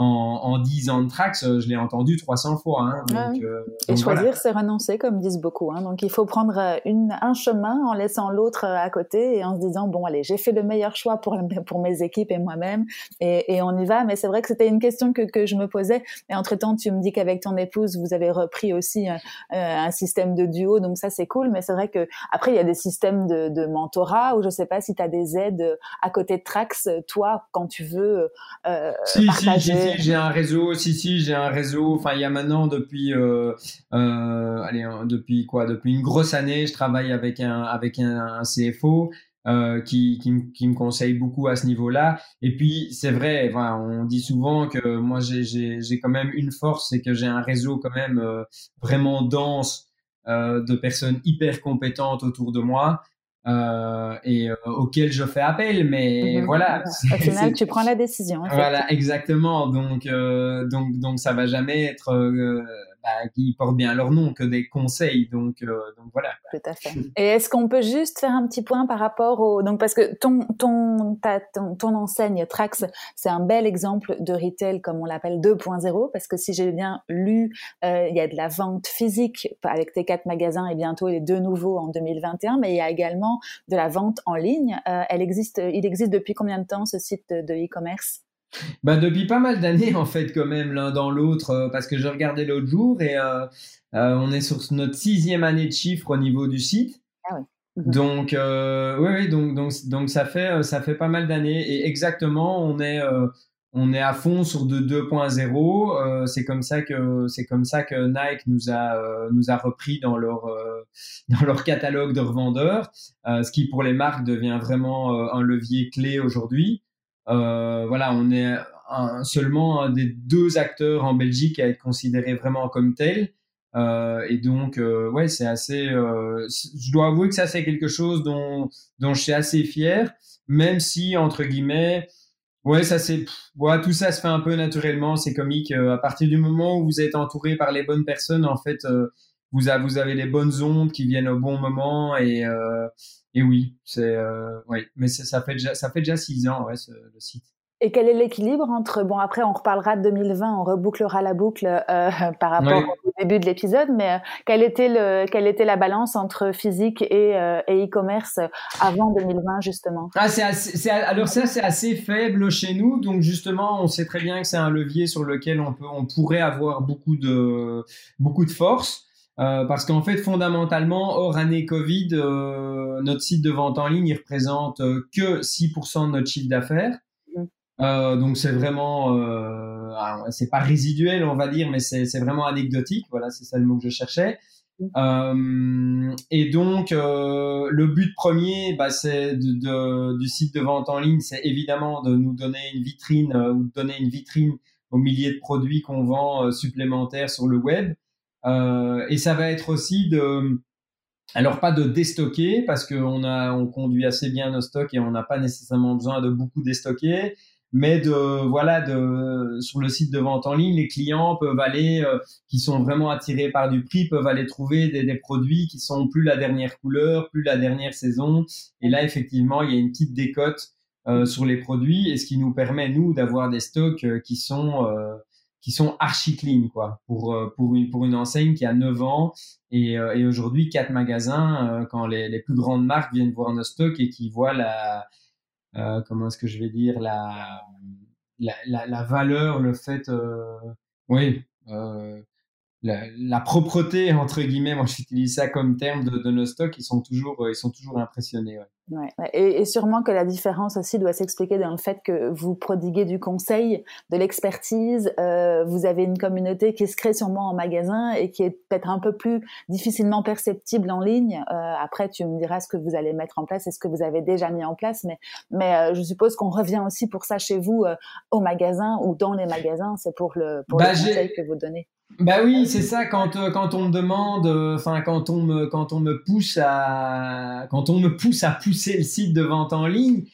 en, en 10 ans de Trax, euh, je l'ai entendu 300 fois. Hein, donc, euh, et choisir, c'est renoncer, comme disent beaucoup. Hein, donc il faut prendre euh, une, un chemin en laissant l'autre à côté et en se disant, bon, allez, j'ai fait le meilleur choix pour, pour mes équipes et moi-même et, et, on y va. Mais c'est vrai que c'était une question que, que je me posais. Et entre-temps, tu me dis qu'avec ton épouse, vous avez repris aussi un, un système de duo. Donc ça, c'est cool. Mais c'est vrai que après, il y a des systèmes de, de mentorat ou je sais pas si tu as des aides à côté de Trax, toi, quand tu veux euh, partager j'ai un réseau. Si, si, j'ai un réseau. Enfin, il y a maintenant depuis, euh, euh, allez, depuis quoi? Depuis une grosse année, je travaille avec un avec un, CFO. Euh, qui, qui, qui, me conseille beaucoup à ce niveau-là. Et puis, c'est vrai, enfin, on dit souvent que moi, j'ai quand même une force, c'est que j'ai un réseau quand même euh, vraiment dense euh, de personnes hyper compétentes autour de moi. Euh, et euh, auquel je fais appel, mais mhm. voilà. Au final, tu prends la décision. Voilà, exactement. Donc, euh, donc, donc, ça va jamais être bah, qui portent bien leur nom que des conseils. Donc, euh, donc voilà. Tout à fait. Et est-ce qu'on peut juste faire un petit point par rapport au donc parce que ton ton ta, ton, ton enseigne Trax, c'est un bel exemple de retail comme on l'appelle 2.0 parce que si j'ai bien lu, euh, il y a de la vente physique avec tes quatre magasins et bientôt les deux nouveaux en 2021, mais il y a également de la vente en ligne. Euh, elle existe, il existe depuis combien de temps ce site de e-commerce? Bah depuis pas mal d'années en fait quand même l'un dans l'autre euh, parce que je regardais l'autre jour et euh, euh, on est sur notre sixième année de chiffre au niveau du site. Ah oui. Mhm. Donc euh, oui, oui donc donc donc ça fait ça fait pas mal d'années et exactement on est on est à fond sur de 2.0. c'est comme ça que c'est comme ça que Nike nous a nous a repris dans leur dans leur catalogue de revendeurs, ce qui pour les marques devient vraiment un levier clé aujourd'hui. Euh, voilà, on est seulement un des deux acteurs en Belgique à être considéré vraiment comme tel. Euh, et donc, euh, ouais, c'est assez. je dois avouer que ça, c'est quelque chose dont, dont je suis assez fier, même si entre guillemets, ouais, ça c'est, ouais, tout ça se fait un peu naturellement. C'est comique. à partir du moment où vous êtes entouré par les bonnes personnes, en fait, vous, avez, vous avez les bonnes ondes qui viennent au bon moment et et oui, c'est euh, oui, mais ça fait déjà ça fait déjà six ans ouais, ce, le site. Et quel est l'équilibre entre bon après on reparlera de 2020, on rebouclera la boucle euh, par rapport au début de l'épisode, mais euh, quelle était le quelle était la balance entre physique et euh, e-commerce avant 2020 justement? Ah c'est c'est alors ça c'est assez faible chez nous, donc justement on sait très bien que c'est un levier sur lequel on peut on pourrait avoir beaucoup de beaucoup de force. Euh, parce qu'en fait, fondamentalement, hors année Covid, euh, notre site de vente en ligne, il représente euh, que 6% de notre chiffre d'affaires. Mmh. donc c'est vraiment, c'est pas résiduel, on va dire, mais c'est vraiment anecdotique. Voilà, c'est ça le mot que je cherchais. Et donc, le but premier, bah, c'est de, du site de vente en ligne, c'est évidemment de nous donner une vitrine ou de donner une vitrine aux milliers de produits qu'on vend supplémentaires sur le web. Euh, et ça va être aussi de Alors pas de déstocker parce qu'on a on conduit assez bien nos stocks et on n'a pas nécessairement besoin de beaucoup déstocker, mais de voilà de sur le site de vente en ligne, les clients peuvent aller euh, qui sont vraiment attirés par du prix peuvent aller trouver des, des, produits qui sont plus la dernière couleur, plus la dernière saison. Et là effectivement il y a une petite décote euh, sur les produits et ce qui nous permet nous d'avoir des stocks euh, qui sont qui sont archi clean quoi pour euh, pour une pour une enseigne qui a 9 ans et, euh, et aujourd'hui quatre magasins euh, quand les, les plus grandes marques viennent voir nos stocks et qui voient la comment est-ce que je vais dire la la, la, la valeur le fait oui la, la, propreté entre guillemets moi j'utilise ça comme terme de, de, nos stocks ils sont toujours ils sont toujours impressionnés ouais. Ouais, et, et, sûrement que la différence aussi doit s'expliquer dans le fait que vous prodiguez du conseil, de l'expertise, euh, vous avez une communauté qui se crée sûrement en magasin et qui est peut-être un peu plus difficilement perceptible en ligne. Euh, après, tu me diras ce que vous allez mettre en place et ce que vous avez déjà mis en place, mais, mais euh, je suppose qu'on revient aussi pour ça chez vous euh, au magasin ou dans les magasins, c'est pour le, pour bah, le conseil que vous donnez. Bah oui, c'est ça quand euh, quand on me demande, enfin quand on me quand on me pousse à quand on me pousse à pousser le site de vente en ligne.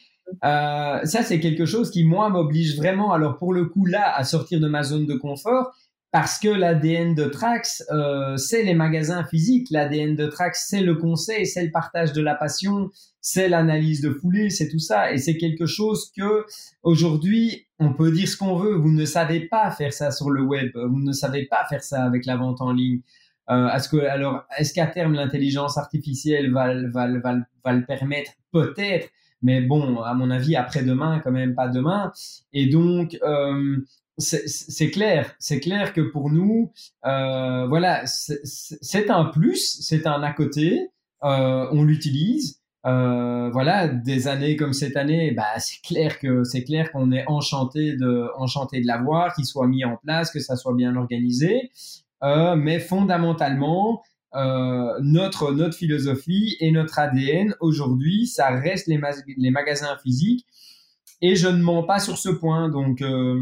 Euh, ça, c'est quelque chose qui, moi, m'oblige vraiment, alors pour le coup, là, à sortir de ma zone de confort, parce que l'ADN de Trax, euh, c'est les magasins physiques. L'ADN de Trax, c'est le conseil, c'est le partage de la passion, c'est l'analyse de foulée, c'est tout ça. Et c'est quelque chose que, aujourd'hui, on peut dire ce qu'on veut. Vous ne savez pas faire ça sur le web. Vous ne savez pas faire ça avec la vente en ligne. Euh, est-ce que alors est-ce qu'à terme l'intelligence artificielle va, va, va, va le permettre? Peut-être mais bon à mon avis après-demain quand même pas demain et donc euh, c'est clair c'est clair que pour nous euh, voilà c'est un plus c'est un à côté euh, on l'utilise euh, voilà des années comme cette année bah c'est clair que c'est clair qu'on est enchanté de enchanté de l'avoir qu'il soit mis en place que ça soit bien organisé euh, mais fondamentalement, euh, notre notre philosophie et notre ADN aujourd'hui, ça reste les, les magasins physiques. Et je ne mens pas sur ce point. Donc euh,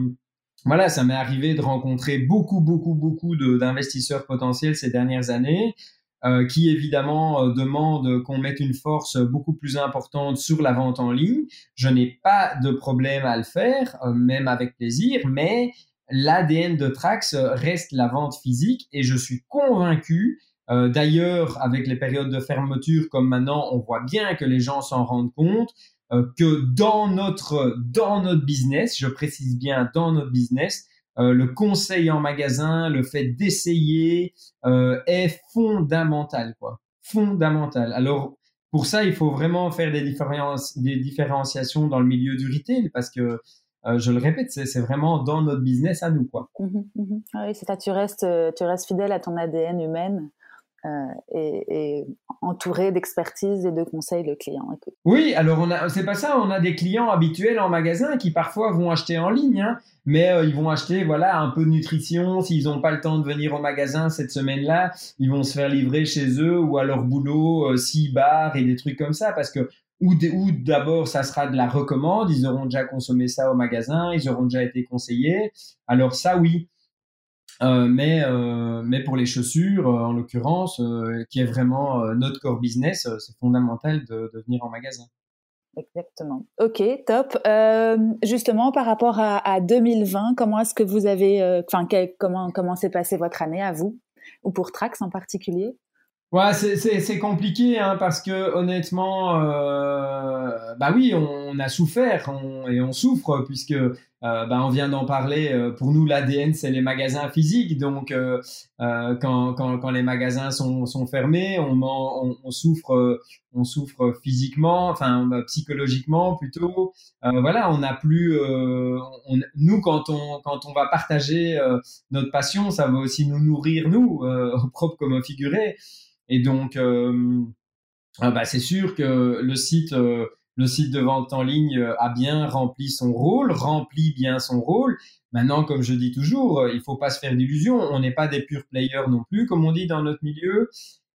voilà, ça m'est arrivé de rencontrer beaucoup beaucoup beaucoup d'investisseurs potentiels ces dernières années. Euh, qui évidemment euh, demandent qu'on mette une force beaucoup plus importante sur la vente en ligne. Je n'ai pas de problème à le faire, euh, même avec plaisir, mais l'ADN de Trax reste la vente physique et je suis convaincu, euh, d'ailleurs avec les périodes de fermeture comme maintenant, on voit bien que les gens s'en rendent compte, que dans notre, dans notre business, je précise bien dans notre business, euh, le conseil en magasin, le fait d'essayer est fondamental, quoi. Fondamental. Alors, pour ça, il faut vraiment faire des, différences, des différenciations dans le milieu du retail parce que euh, je le répète, c'est vraiment dans notre business à nous, quoi. Mmh mmh ah oui, c'est ça. Tu restes, euh, tu restes fidèle à ton ADN humaine. Euh, et, entouré d'expertise et de conseils le client. Oui, alors on a, c'est pas ça, on a des clients habituels en magasin qui parfois vont acheter en ligne, hein, mais ils vont acheter voilà un peu de nutrition. S'ils n'ont pas le temps de venir au magasin cette semaine-là, ils vont se faire livrer chez eux ou à leur boulot, six bars et des trucs comme ça, parce que ou, d'abord ça sera de la recommande, ils auront déjà consommé ça au magasin, ils auront déjà été conseillés. Alors ça oui, euh, mais euh, mais pour les chaussures euh, en l'occurrence, qui est vraiment notre core business, c'est fondamental de, de, venir en magasin. Exactement. Ok, top. justement, par rapport à, à 2020, comment est-ce que vous avez, enfin, comment comment s'est passée votre année à vous? Ou pour Trax en particulier? Ouais, c'est compliqué hein, parce que honnêtement, euh, bah oui, on a souffert et on souffre puisque euh, bah, on vient d'en parler. Euh, pour nous, l'ADN c'est les magasins physiques, donc euh, euh, quand, quand, quand les magasins sont, sont fermés, on, on, on souffre, on souffre physiquement, enfin bah, psychologiquement plutôt. voilà, on n'a plus. On, nous, quand on quand on va partager notre passion, ça va aussi nous nourrir nous, au propre comme au figuré. Et donc, euh, ah bah, c'est sûr que le site, euh, le site de vente en ligne euh, a bien rempli son rôle, remplit bien son rôle. Maintenant, comme je dis toujours, il faut pas se faire d'illusions. On n'est pas des purs players non plus, comme on dit dans notre milieu.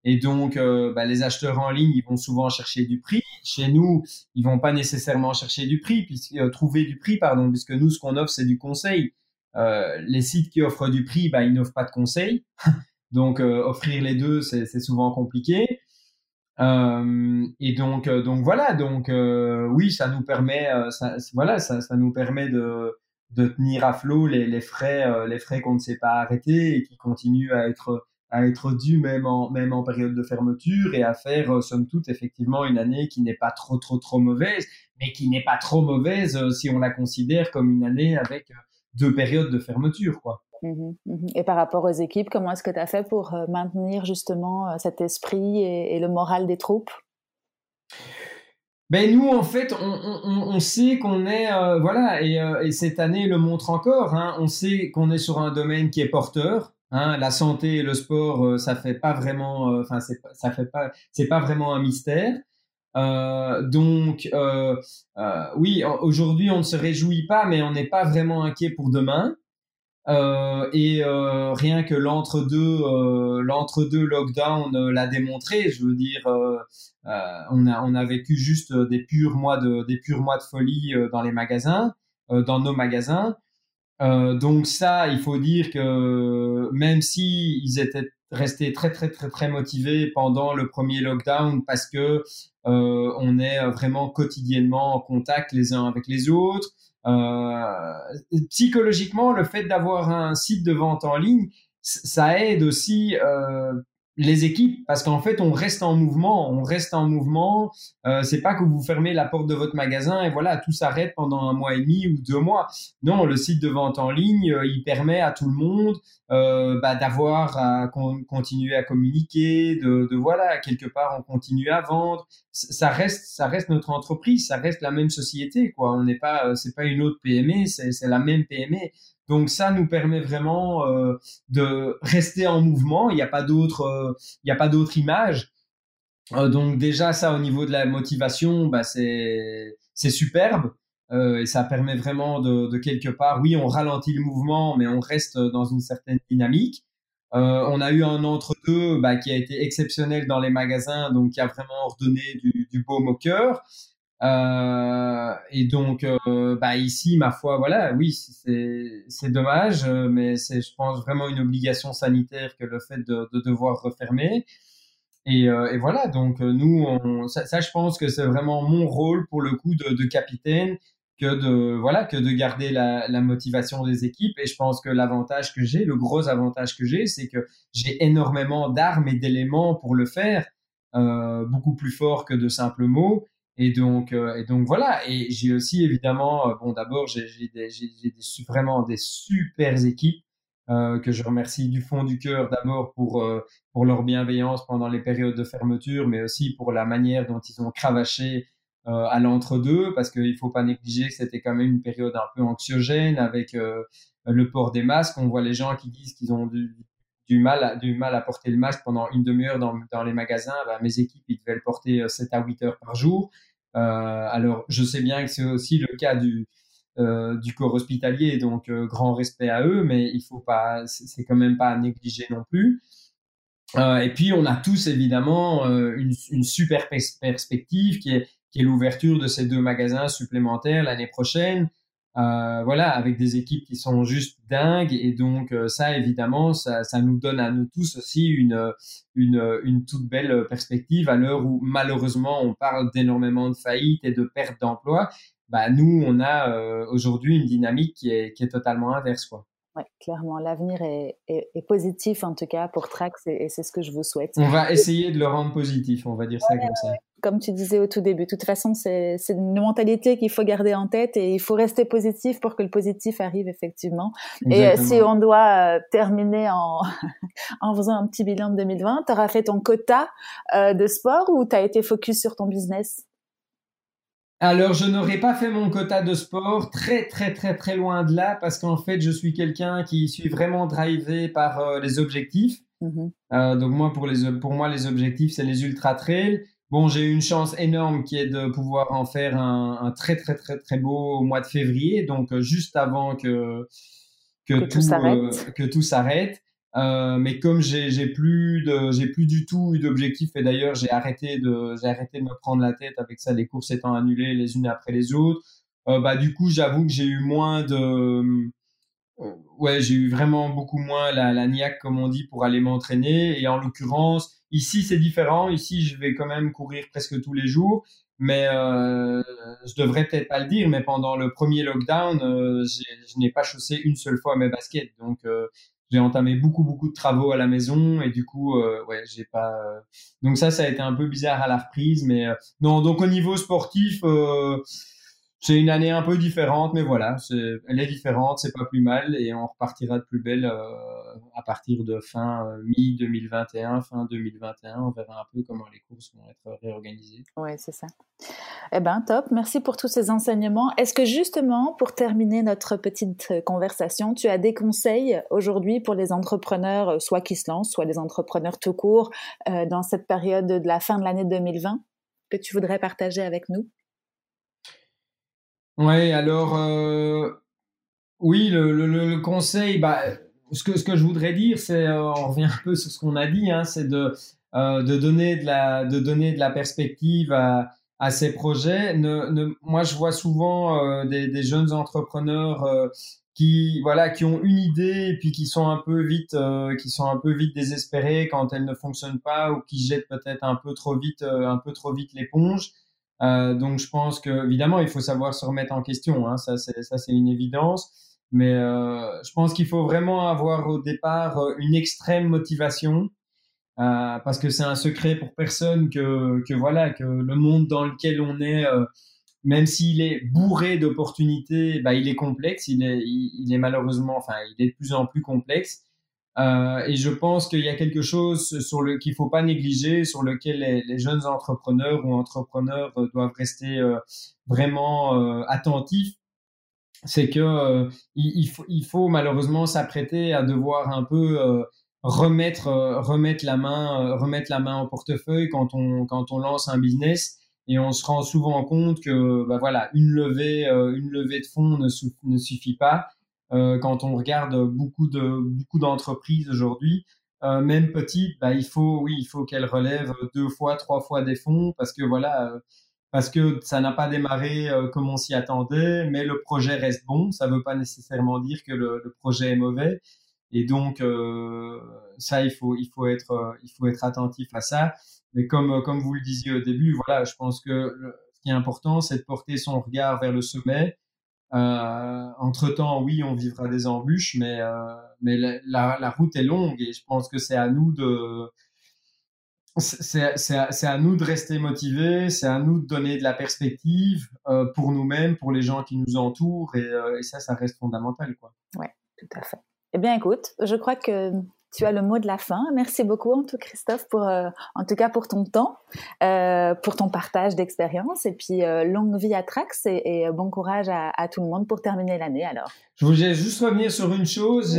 Et donc, bah, les acheteurs en ligne, ils vont souvent chercher du prix. Chez nous, ils vont pas nécessairement chercher du prix, puisque, trouver du prix, pardon, puisque nous, ce qu'on offre, c'est du conseil. Euh, les sites qui offrent du prix, bah, ils n'offrent pas de conseil. Donc, euh, offrir les deux, c'est souvent compliqué. et donc, donc voilà, donc oui, ça nous permet, ça, voilà, ça, ça nous permet de, de tenir à flot les, les frais, les frais qu'on ne sait pas arrêter et qui continuent à être à être dû même en, même en période de fermeture et à faire, euh, somme toute, effectivement, une année qui n'est pas trop, trop, trop mauvaise, mais qui n'est pas trop mauvaise euh, si on la considère comme une année avec euh, deux périodes de fermeture, quoi. Mmh mmh et par rapport aux équipes, comment est-ce que tu as fait pour maintenir justement cet esprit et, le moral des troupes? Ben nous, en fait, on, on, on sait qu'on est, voilà, et, et, cette année le montre encore. Hein, on sait qu'on est sur un domaine qui est porteur. Hein, la santé et le sport, euh, ça fait pas vraiment, euh, enfin ça fait pas, c'est pas vraiment un mystère. Euh, donc euh, euh oui, aujourd'hui on ne se réjouit pas, mais on n'est pas vraiment inquiet pour demain. Et rien que l'entre-deux, l'entre-deux lockdown l'a démontré. Je veux dire, on a on a vécu juste des purs mois de des purs mois de folie dans les magasins, dans nos magasins. Euh, donc ça, il faut dire que même si ils étaient restés très très très très motivés pendant le premier lockdown parce que euh, on est vraiment quotidiennement en contact les uns avec les autres. Euh, psychologiquement, le fait d'avoir un site de vente en ligne, ça aide aussi euh, les équipes parce qu'en fait on reste en mouvement, on reste en mouvement. Euh, c'est pas que vous fermez la porte de votre magasin et voilà tout s'arrête pendant un mois et demi ou deux mois. Non, le site de vente en ligne, euh, il permet à tout le monde euh, bah, d'avoir à continuer à communiquer, de, voilà quelque part on continue à vendre. Ça reste ça reste notre entreprise, ça reste la même société quoi. On n'est pas c'est pas une autre PME, c'est la même PME. Donc ça nous permet vraiment euh, de rester en mouvement. Il n'y a pas d'autre, euh, image. Euh, donc déjà ça au niveau de la motivation, bah c'est superbe et ça permet vraiment de, de, quelque part, oui, on ralentit le mouvement, mais on reste dans une certaine dynamique. on a eu un entre-deux bah, qui a été exceptionnel dans les magasins, donc qui a vraiment ordonné du, du baume au cœur. Euh, et donc, euh, bah ici, ma foi, voilà, oui, c'est dommage, euh, mais c'est, je pense, vraiment une obligation sanitaire que le fait de, de devoir refermer. Et, et voilà, donc nous, ça, ça, je pense que c'est vraiment mon rôle pour le coup de, de capitaine que de voilà que de garder la, la, motivation des équipes et je pense que l'avantage que j'ai le gros avantage que j'ai c'est que j'ai énormément d'armes et d'éléments pour le faire beaucoup plus fort que de simples mots et donc, euh, et donc voilà. Et j'ai aussi évidemment, euh, bon, d'abord, j'ai vraiment des super équipes euh, que je remercie du fond du cœur d'abord pour pour leur bienveillance pendant les périodes de fermeture, mais aussi pour la manière dont ils ont cravaché à l'entre-deux, parce qu'il faut pas négliger que c'était quand même une période un peu anxiogène avec le port des masques. On voit les gens qui disent qu'ils ont du, du mal, à, du mal à porter le masque pendant une demi-heure dans, dans les magasins. Bah, mes équipes, ils devaient le porter 7 à 8 heures par jour. Euh, alors, je sais bien que c'est aussi le cas du, euh, du corps hospitalier, donc euh, grand respect à eux, mais il faut pas, c'est quand même pas à négliger non plus. Et puis, on a tous évidemment une, une, super perspective qui est, qui est l'ouverture de ces deux magasins supplémentaires l'année prochaine. Euh, voilà, avec des équipes qui sont juste dingues. Et donc, euh, ça, évidemment, ça, ça, nous donne à nous tous aussi une, une, une toute belle perspective à l'heure où, malheureusement, on parle d'énormément de faillites et de pertes d'emplois. Bah, nous, on a euh, aujourd'hui une dynamique qui est, qui est totalement inverse, quoi. Oui, clairement, l'avenir est, est, est, positif en tout cas pour Trax et, c'est ce que je vous souhaite. On va essayer de le rendre positif, on va dire ça comme ça. Comme tu disais au tout début, de toute façon, c'est une mentalité qu'il faut garder en tête et il faut rester positif pour que le positif arrive effectivement. Et euh, si on doit euh, terminer en, en faisant un petit bilan de 2020, tu auras fait ton quota euh, de sport ou tu as été focus sur ton business? Alors, je n'aurais pas fait mon quota de sport très, très, très, très loin de là parce qu'en fait, je suis quelqu'un qui suis vraiment drivé par euh, les objectifs. Euh, donc, moi, pour, les, pour moi, les objectifs, c'est les ultra trails. Bon, j'ai eu une chance énorme qui est de pouvoir en faire un, un très, très, très, très beau mois de février, donc euh, juste avant que, que, tout, que tout s'arrête. Euh, mais comme j'ai plus de j'ai plus du tout eu d'objectif et d'ailleurs j'ai arrêté de j'ai arrêté de me prendre la tête avec ça les courses étant annulées les unes après les autres euh, bah du coup j'avoue que j'ai eu moins de ouais, j'ai eu vraiment beaucoup moins la, la niaque, comme on dit, pour aller m'entraîner. Et en l'occurrence, ici, c'est différent. Ici, je vais quand même courir presque tous les jours. Mais euh, je devrais peut-être pas le dire, mais pendant le premier lockdown, euh, je n'ai pas chaussé une seule fois mes baskets. Donc, euh, j'ai entamé beaucoup beaucoup de travaux à la maison et du coup, euh, ouais, j'ai pas. Donc ça, ça a été un peu bizarre à la reprise, mais non. Donc au niveau sportif c'est une année un peu différente, mais voilà, elle est différente, c'est pas plus mal, et on repartira de plus belle euh, à partir de fin euh, mi-2021, fin 2021. On verra un peu comment les courses vont être réorganisées. Oui, c'est ça. Eh bien, top. Merci pour tous ces enseignements. Est-ce que justement, pour terminer notre petite conversation, tu as des conseils aujourd'hui pour les entrepreneurs, euh, soit qui se lancent, soit les entrepreneurs tout court, dans cette période de la fin de l'année 2020, que tu voudrais partager avec nous? Oui, alors, euh, oui, le, le, conseil, bah, ce, que, ce que je voudrais dire, c'est, euh, on revient un peu sur ce qu'on a dit, hein, c'est de, euh, de, donner de, la, de donner de la perspective à, à ces projets. Ne, ne, moi, je vois souvent des, des, jeunes entrepreneurs qui, voilà, qui ont une idée et puis qui sont un peu vite, qui sont un peu vite désespérés quand elle ne fonctionne pas ou qui jettent peut-être un peu trop vite, un peu trop vite l'éponge. Euh, donc je pense que évidemment il faut savoir se remettre en question, hein, ça c'est ça c'est une évidence. Mais euh, je pense qu'il faut vraiment avoir au départ euh, une extrême motivation euh, parce que c'est un secret pour personne que que voilà que le monde dans lequel on est, euh, même s'il est bourré d'opportunités, bah, il est complexe, il est il est malheureusement, enfin il est de plus en plus complexe. Euh, et je pense qu'il y a quelque chose sur le qu'il faut pas négliger, sur lequel les, jeunes entrepreneurs ou entrepreneurs euh, doivent rester euh, vraiment attentifs. C'est que il, faut, il, faut, malheureusement s'apprêter à devoir un peu remettre remettre la main remettre la main au portefeuille quand on quand on lance un business et on se rend souvent compte que bah voilà une levée une levée de fonds ne, suffit pas quand on regarde beaucoup de beaucoup d'entreprises aujourd'hui, euh, même petites, bah, il faut oui, il faut qu'elles relèvent deux fois, trois fois des fonds parce que voilà, euh, parce que ça n'a pas démarré comme on s'y attendait, mais le projet reste bon. Ça ne veut pas nécessairement dire que le, le projet est mauvais. Et donc ça, il faut il faut être il faut être attentif à ça. Mais comme comme vous le disiez au début, voilà, je pense que ce qui est important, c'est de porter son regard vers le sommet euh, entre temps, oui, on vivra des embûches, mais euh, mais la, route est longue et je pense que c'est à nous de c'est à, à, nous de rester motivés, c'est à nous de donner de la perspective euh, pour nous-mêmes, pour les gens qui nous entourent, et, euh, et, ça, ça reste fondamental. Quoi. Ouais, tout à fait. Eh bien, écoute, je crois que tu as le mot de la fin. Merci beaucoup, en tout Christophe, pour, euh, en tout cas pour ton temps, euh, pour ton partage d'expérience, et puis euh, longue vie à Trax et, bon courage à, tout le monde pour terminer l'année. Alors, je voulais juste revenir sur une chose.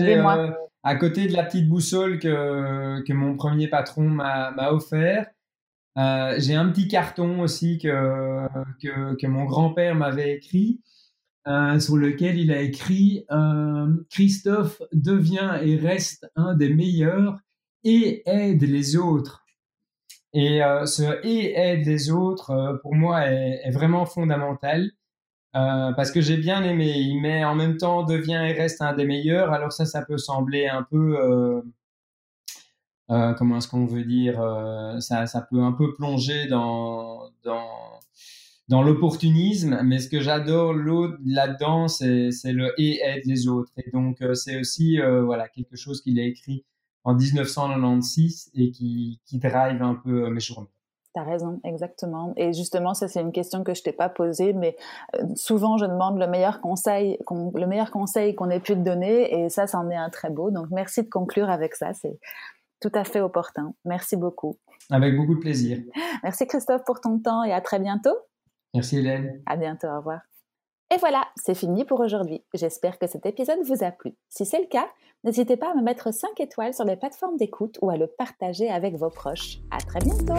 à côté de la petite boussole que, que mon premier patron m'a offert, j'ai un petit carton aussi que, que, que mon grand-père m'avait écrit. Euh, sur lequel il a écrit euh, Christophe devient et reste un des meilleurs et aide les autres. Et euh, ce et aide les autres, pour moi, est, est, vraiment fondamental. parce que j'ai bien aimé, il met en même temps devient et reste un des meilleurs. Alors ça, ça peut sembler un peu, comment est-ce qu'on veut dire, ça, ça peut un peu plonger dans, dans dans l'opportunisme, mais ce que j'adore là-dedans, c'est, le et aide les autres. Et donc, euh, c'est aussi euh, voilà quelque chose qu'il a écrit en 1996 et qui, qui drive un peu euh, mes journées. T'as raison, exactement. Et justement, ça c'est une question que je t'ai pas posée, mais souvent je demande le meilleur conseil, qu'on, le meilleur conseil qu'on ait pu te donner, et ça, c'en est un très beau. Donc merci de conclure avec ça, c'est tout à fait opportun. Merci beaucoup. Avec beaucoup de plaisir. Merci Christophe pour ton temps et à très bientôt. Merci Hélène. À bientôt, au revoir. Et voilà, c'est fini pour aujourd'hui. J'espère que cet épisode vous a plu. Si c'est le cas, n'hésitez pas à me mettre 5 étoiles sur les plateformes d'écoute ou à le partager avec vos proches. À très bientôt!